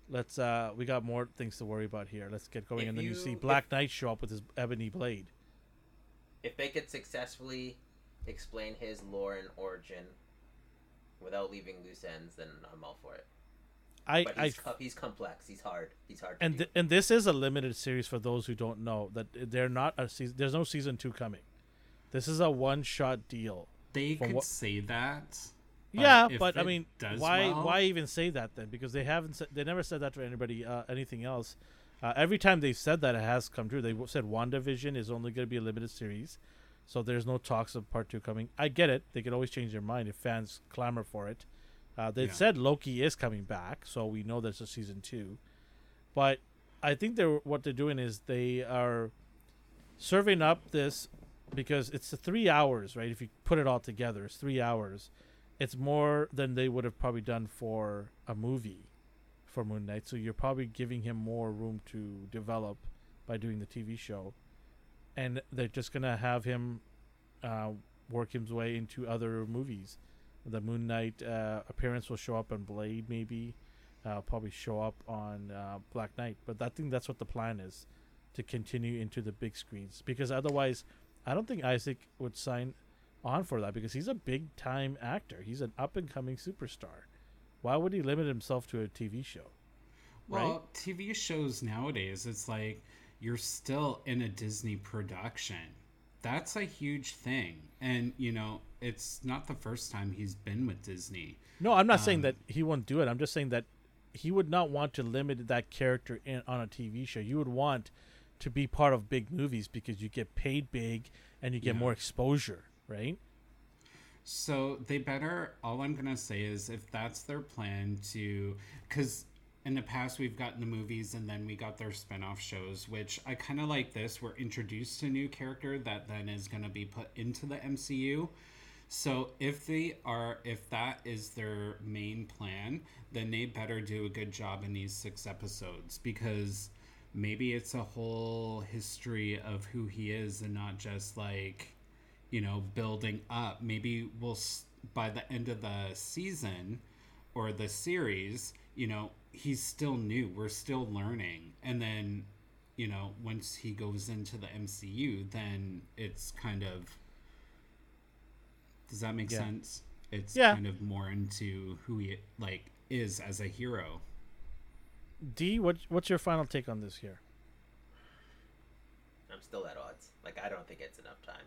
let's uh, we got more things to worry about here. Let's get going." If and then you, you- see if- Black Knight show up with his ebony blade. If they could successfully explain his lore and origin without leaving loose ends, then I'm all for it. I, But I he's, co- he's complex. He's hard. He's hard to and th- and this is a limited series for those who don't know that they're not a season. There's no season two coming. This is a one shot deal. They could what- say that. yeah, but I mean, why well- why even say that then? Because they haven't said they never said that to anybody uh, anything else. Uh, every time they've said that, it has come true. They w- said WandaVision is only going to be a limited series, so there's no talks of part two coming. I get it; they could always change their mind if fans clamor for it. Uh, they Yeah. said Loki is coming back, so we know there's a season two. But I think they're what they're doing is they are serving up this because it's three hours, right? If you put it all together, it's three hours. It's more than they would have probably done for a movie for Moon Knight. So you're probably giving him more room to develop by doing the TV show, and they're just gonna have him uh, work his way into other movies. The Moon Knight uh, appearance will show up on Blade, maybe. Uh, probably show up on uh, Black Knight, but I think that's what the plan is to continue into the big screens because otherwise, I don't think Isaac would sign on for that because he's a big time actor. He's an up and coming superstar. Why would he limit himself to a TV show? Well, right? TV shows nowadays, it's like you're still in a Disney production. That's a huge thing. And, you know, it's not the first time he's been with Disney. No, I'm not saying Um, that he won't do it. I'm just saying that he would not want to limit that character in on a TV show. You would want to be part of big movies because you get paid big and you get Yeah. more exposure, right? So they better, all I'm going to say is if that's their plan to, because in the past we've gotten the movies and then we got their spin off shows, which I kind of like this. We're introduced to a new character that then is going to be put into the MCU. So if they are, if that is their main plan, then they better do a good job in these six episodes because maybe it's a whole history of who he is and not just like you know building up maybe we'll by the end of the season or the series you know he's still new we're still learning and then you know once he goes into the MCU then it's kind of does that make Yeah. sense it's Yeah. kind of more into who he like is as a hero D, what what's your final take on this here? I'm still at odds. Like I don't think it's enough time.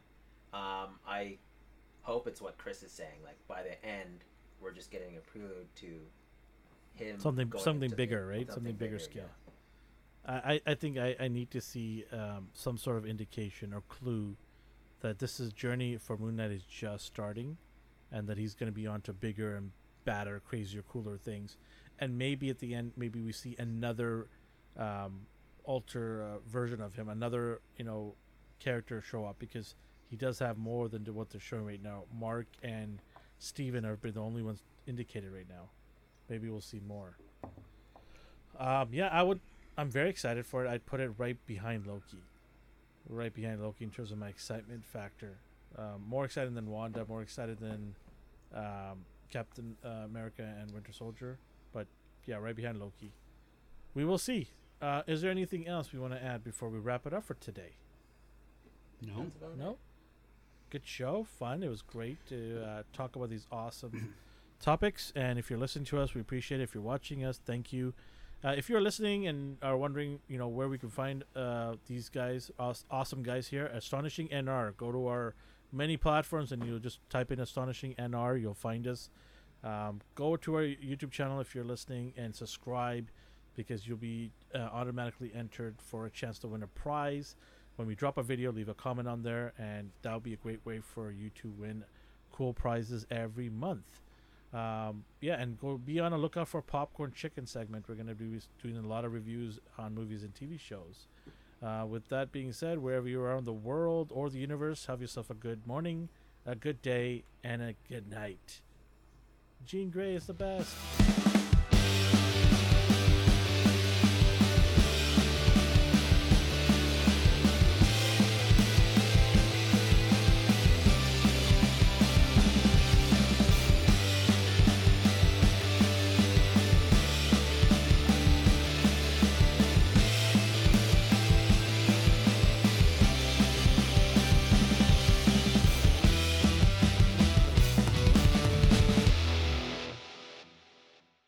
Um, I hope it's what Chris is saying. Like by the end, we're just getting a prelude to him something something into the- bigger, right? Something, bigger, scale. I, I I think I, I need to see um, some sort of indication or clue that this is journey for Moon Knight is just starting, and that he's going to be on to bigger and badder, crazier, cooler things, and maybe at the end, maybe we see another um, alter uh, version of him, another you know character show up because he does have more than what they're showing right now. Mark and Steven are the only ones indicated right now. Maybe we'll see more. Um, yeah, I would. I'm very excited for it. I'd put it right behind Loki, right behind Loki in terms of my excitement factor. Um, more excited than Wanda. More excited than um, Captain uh, America and Winter Soldier. But yeah, right behind Loki. We will see. Uh, is there anything else we want to add before we wrap it up for today? No. That's about it. No. Good show, fun. It was great to uh, talk about these awesome topics. And if you're listening to us, we appreciate it. If you're watching us, thank you. Uh, if you're listening and are wondering, you know, where we can find uh, these guys, awesome guys here, Astonishing NR. Go to our many platforms and you'll just type in Astonishing NR. You'll find us. Um, go to our YouTube channel if you're listening and subscribe because you'll be uh, automatically entered for a chance to win a prize when we drop a video, leave a comment on there, and that'll be a great way for you to win cool prizes every month. Um, yeah, and go be on a lookout for popcorn chicken segment. We're going to be doing a lot of reviews on movies and TV shows. Uh, with that being said, wherever you are in the world or the universe, have yourself a good morning, a good day, and a good night. Jean Grey is the best.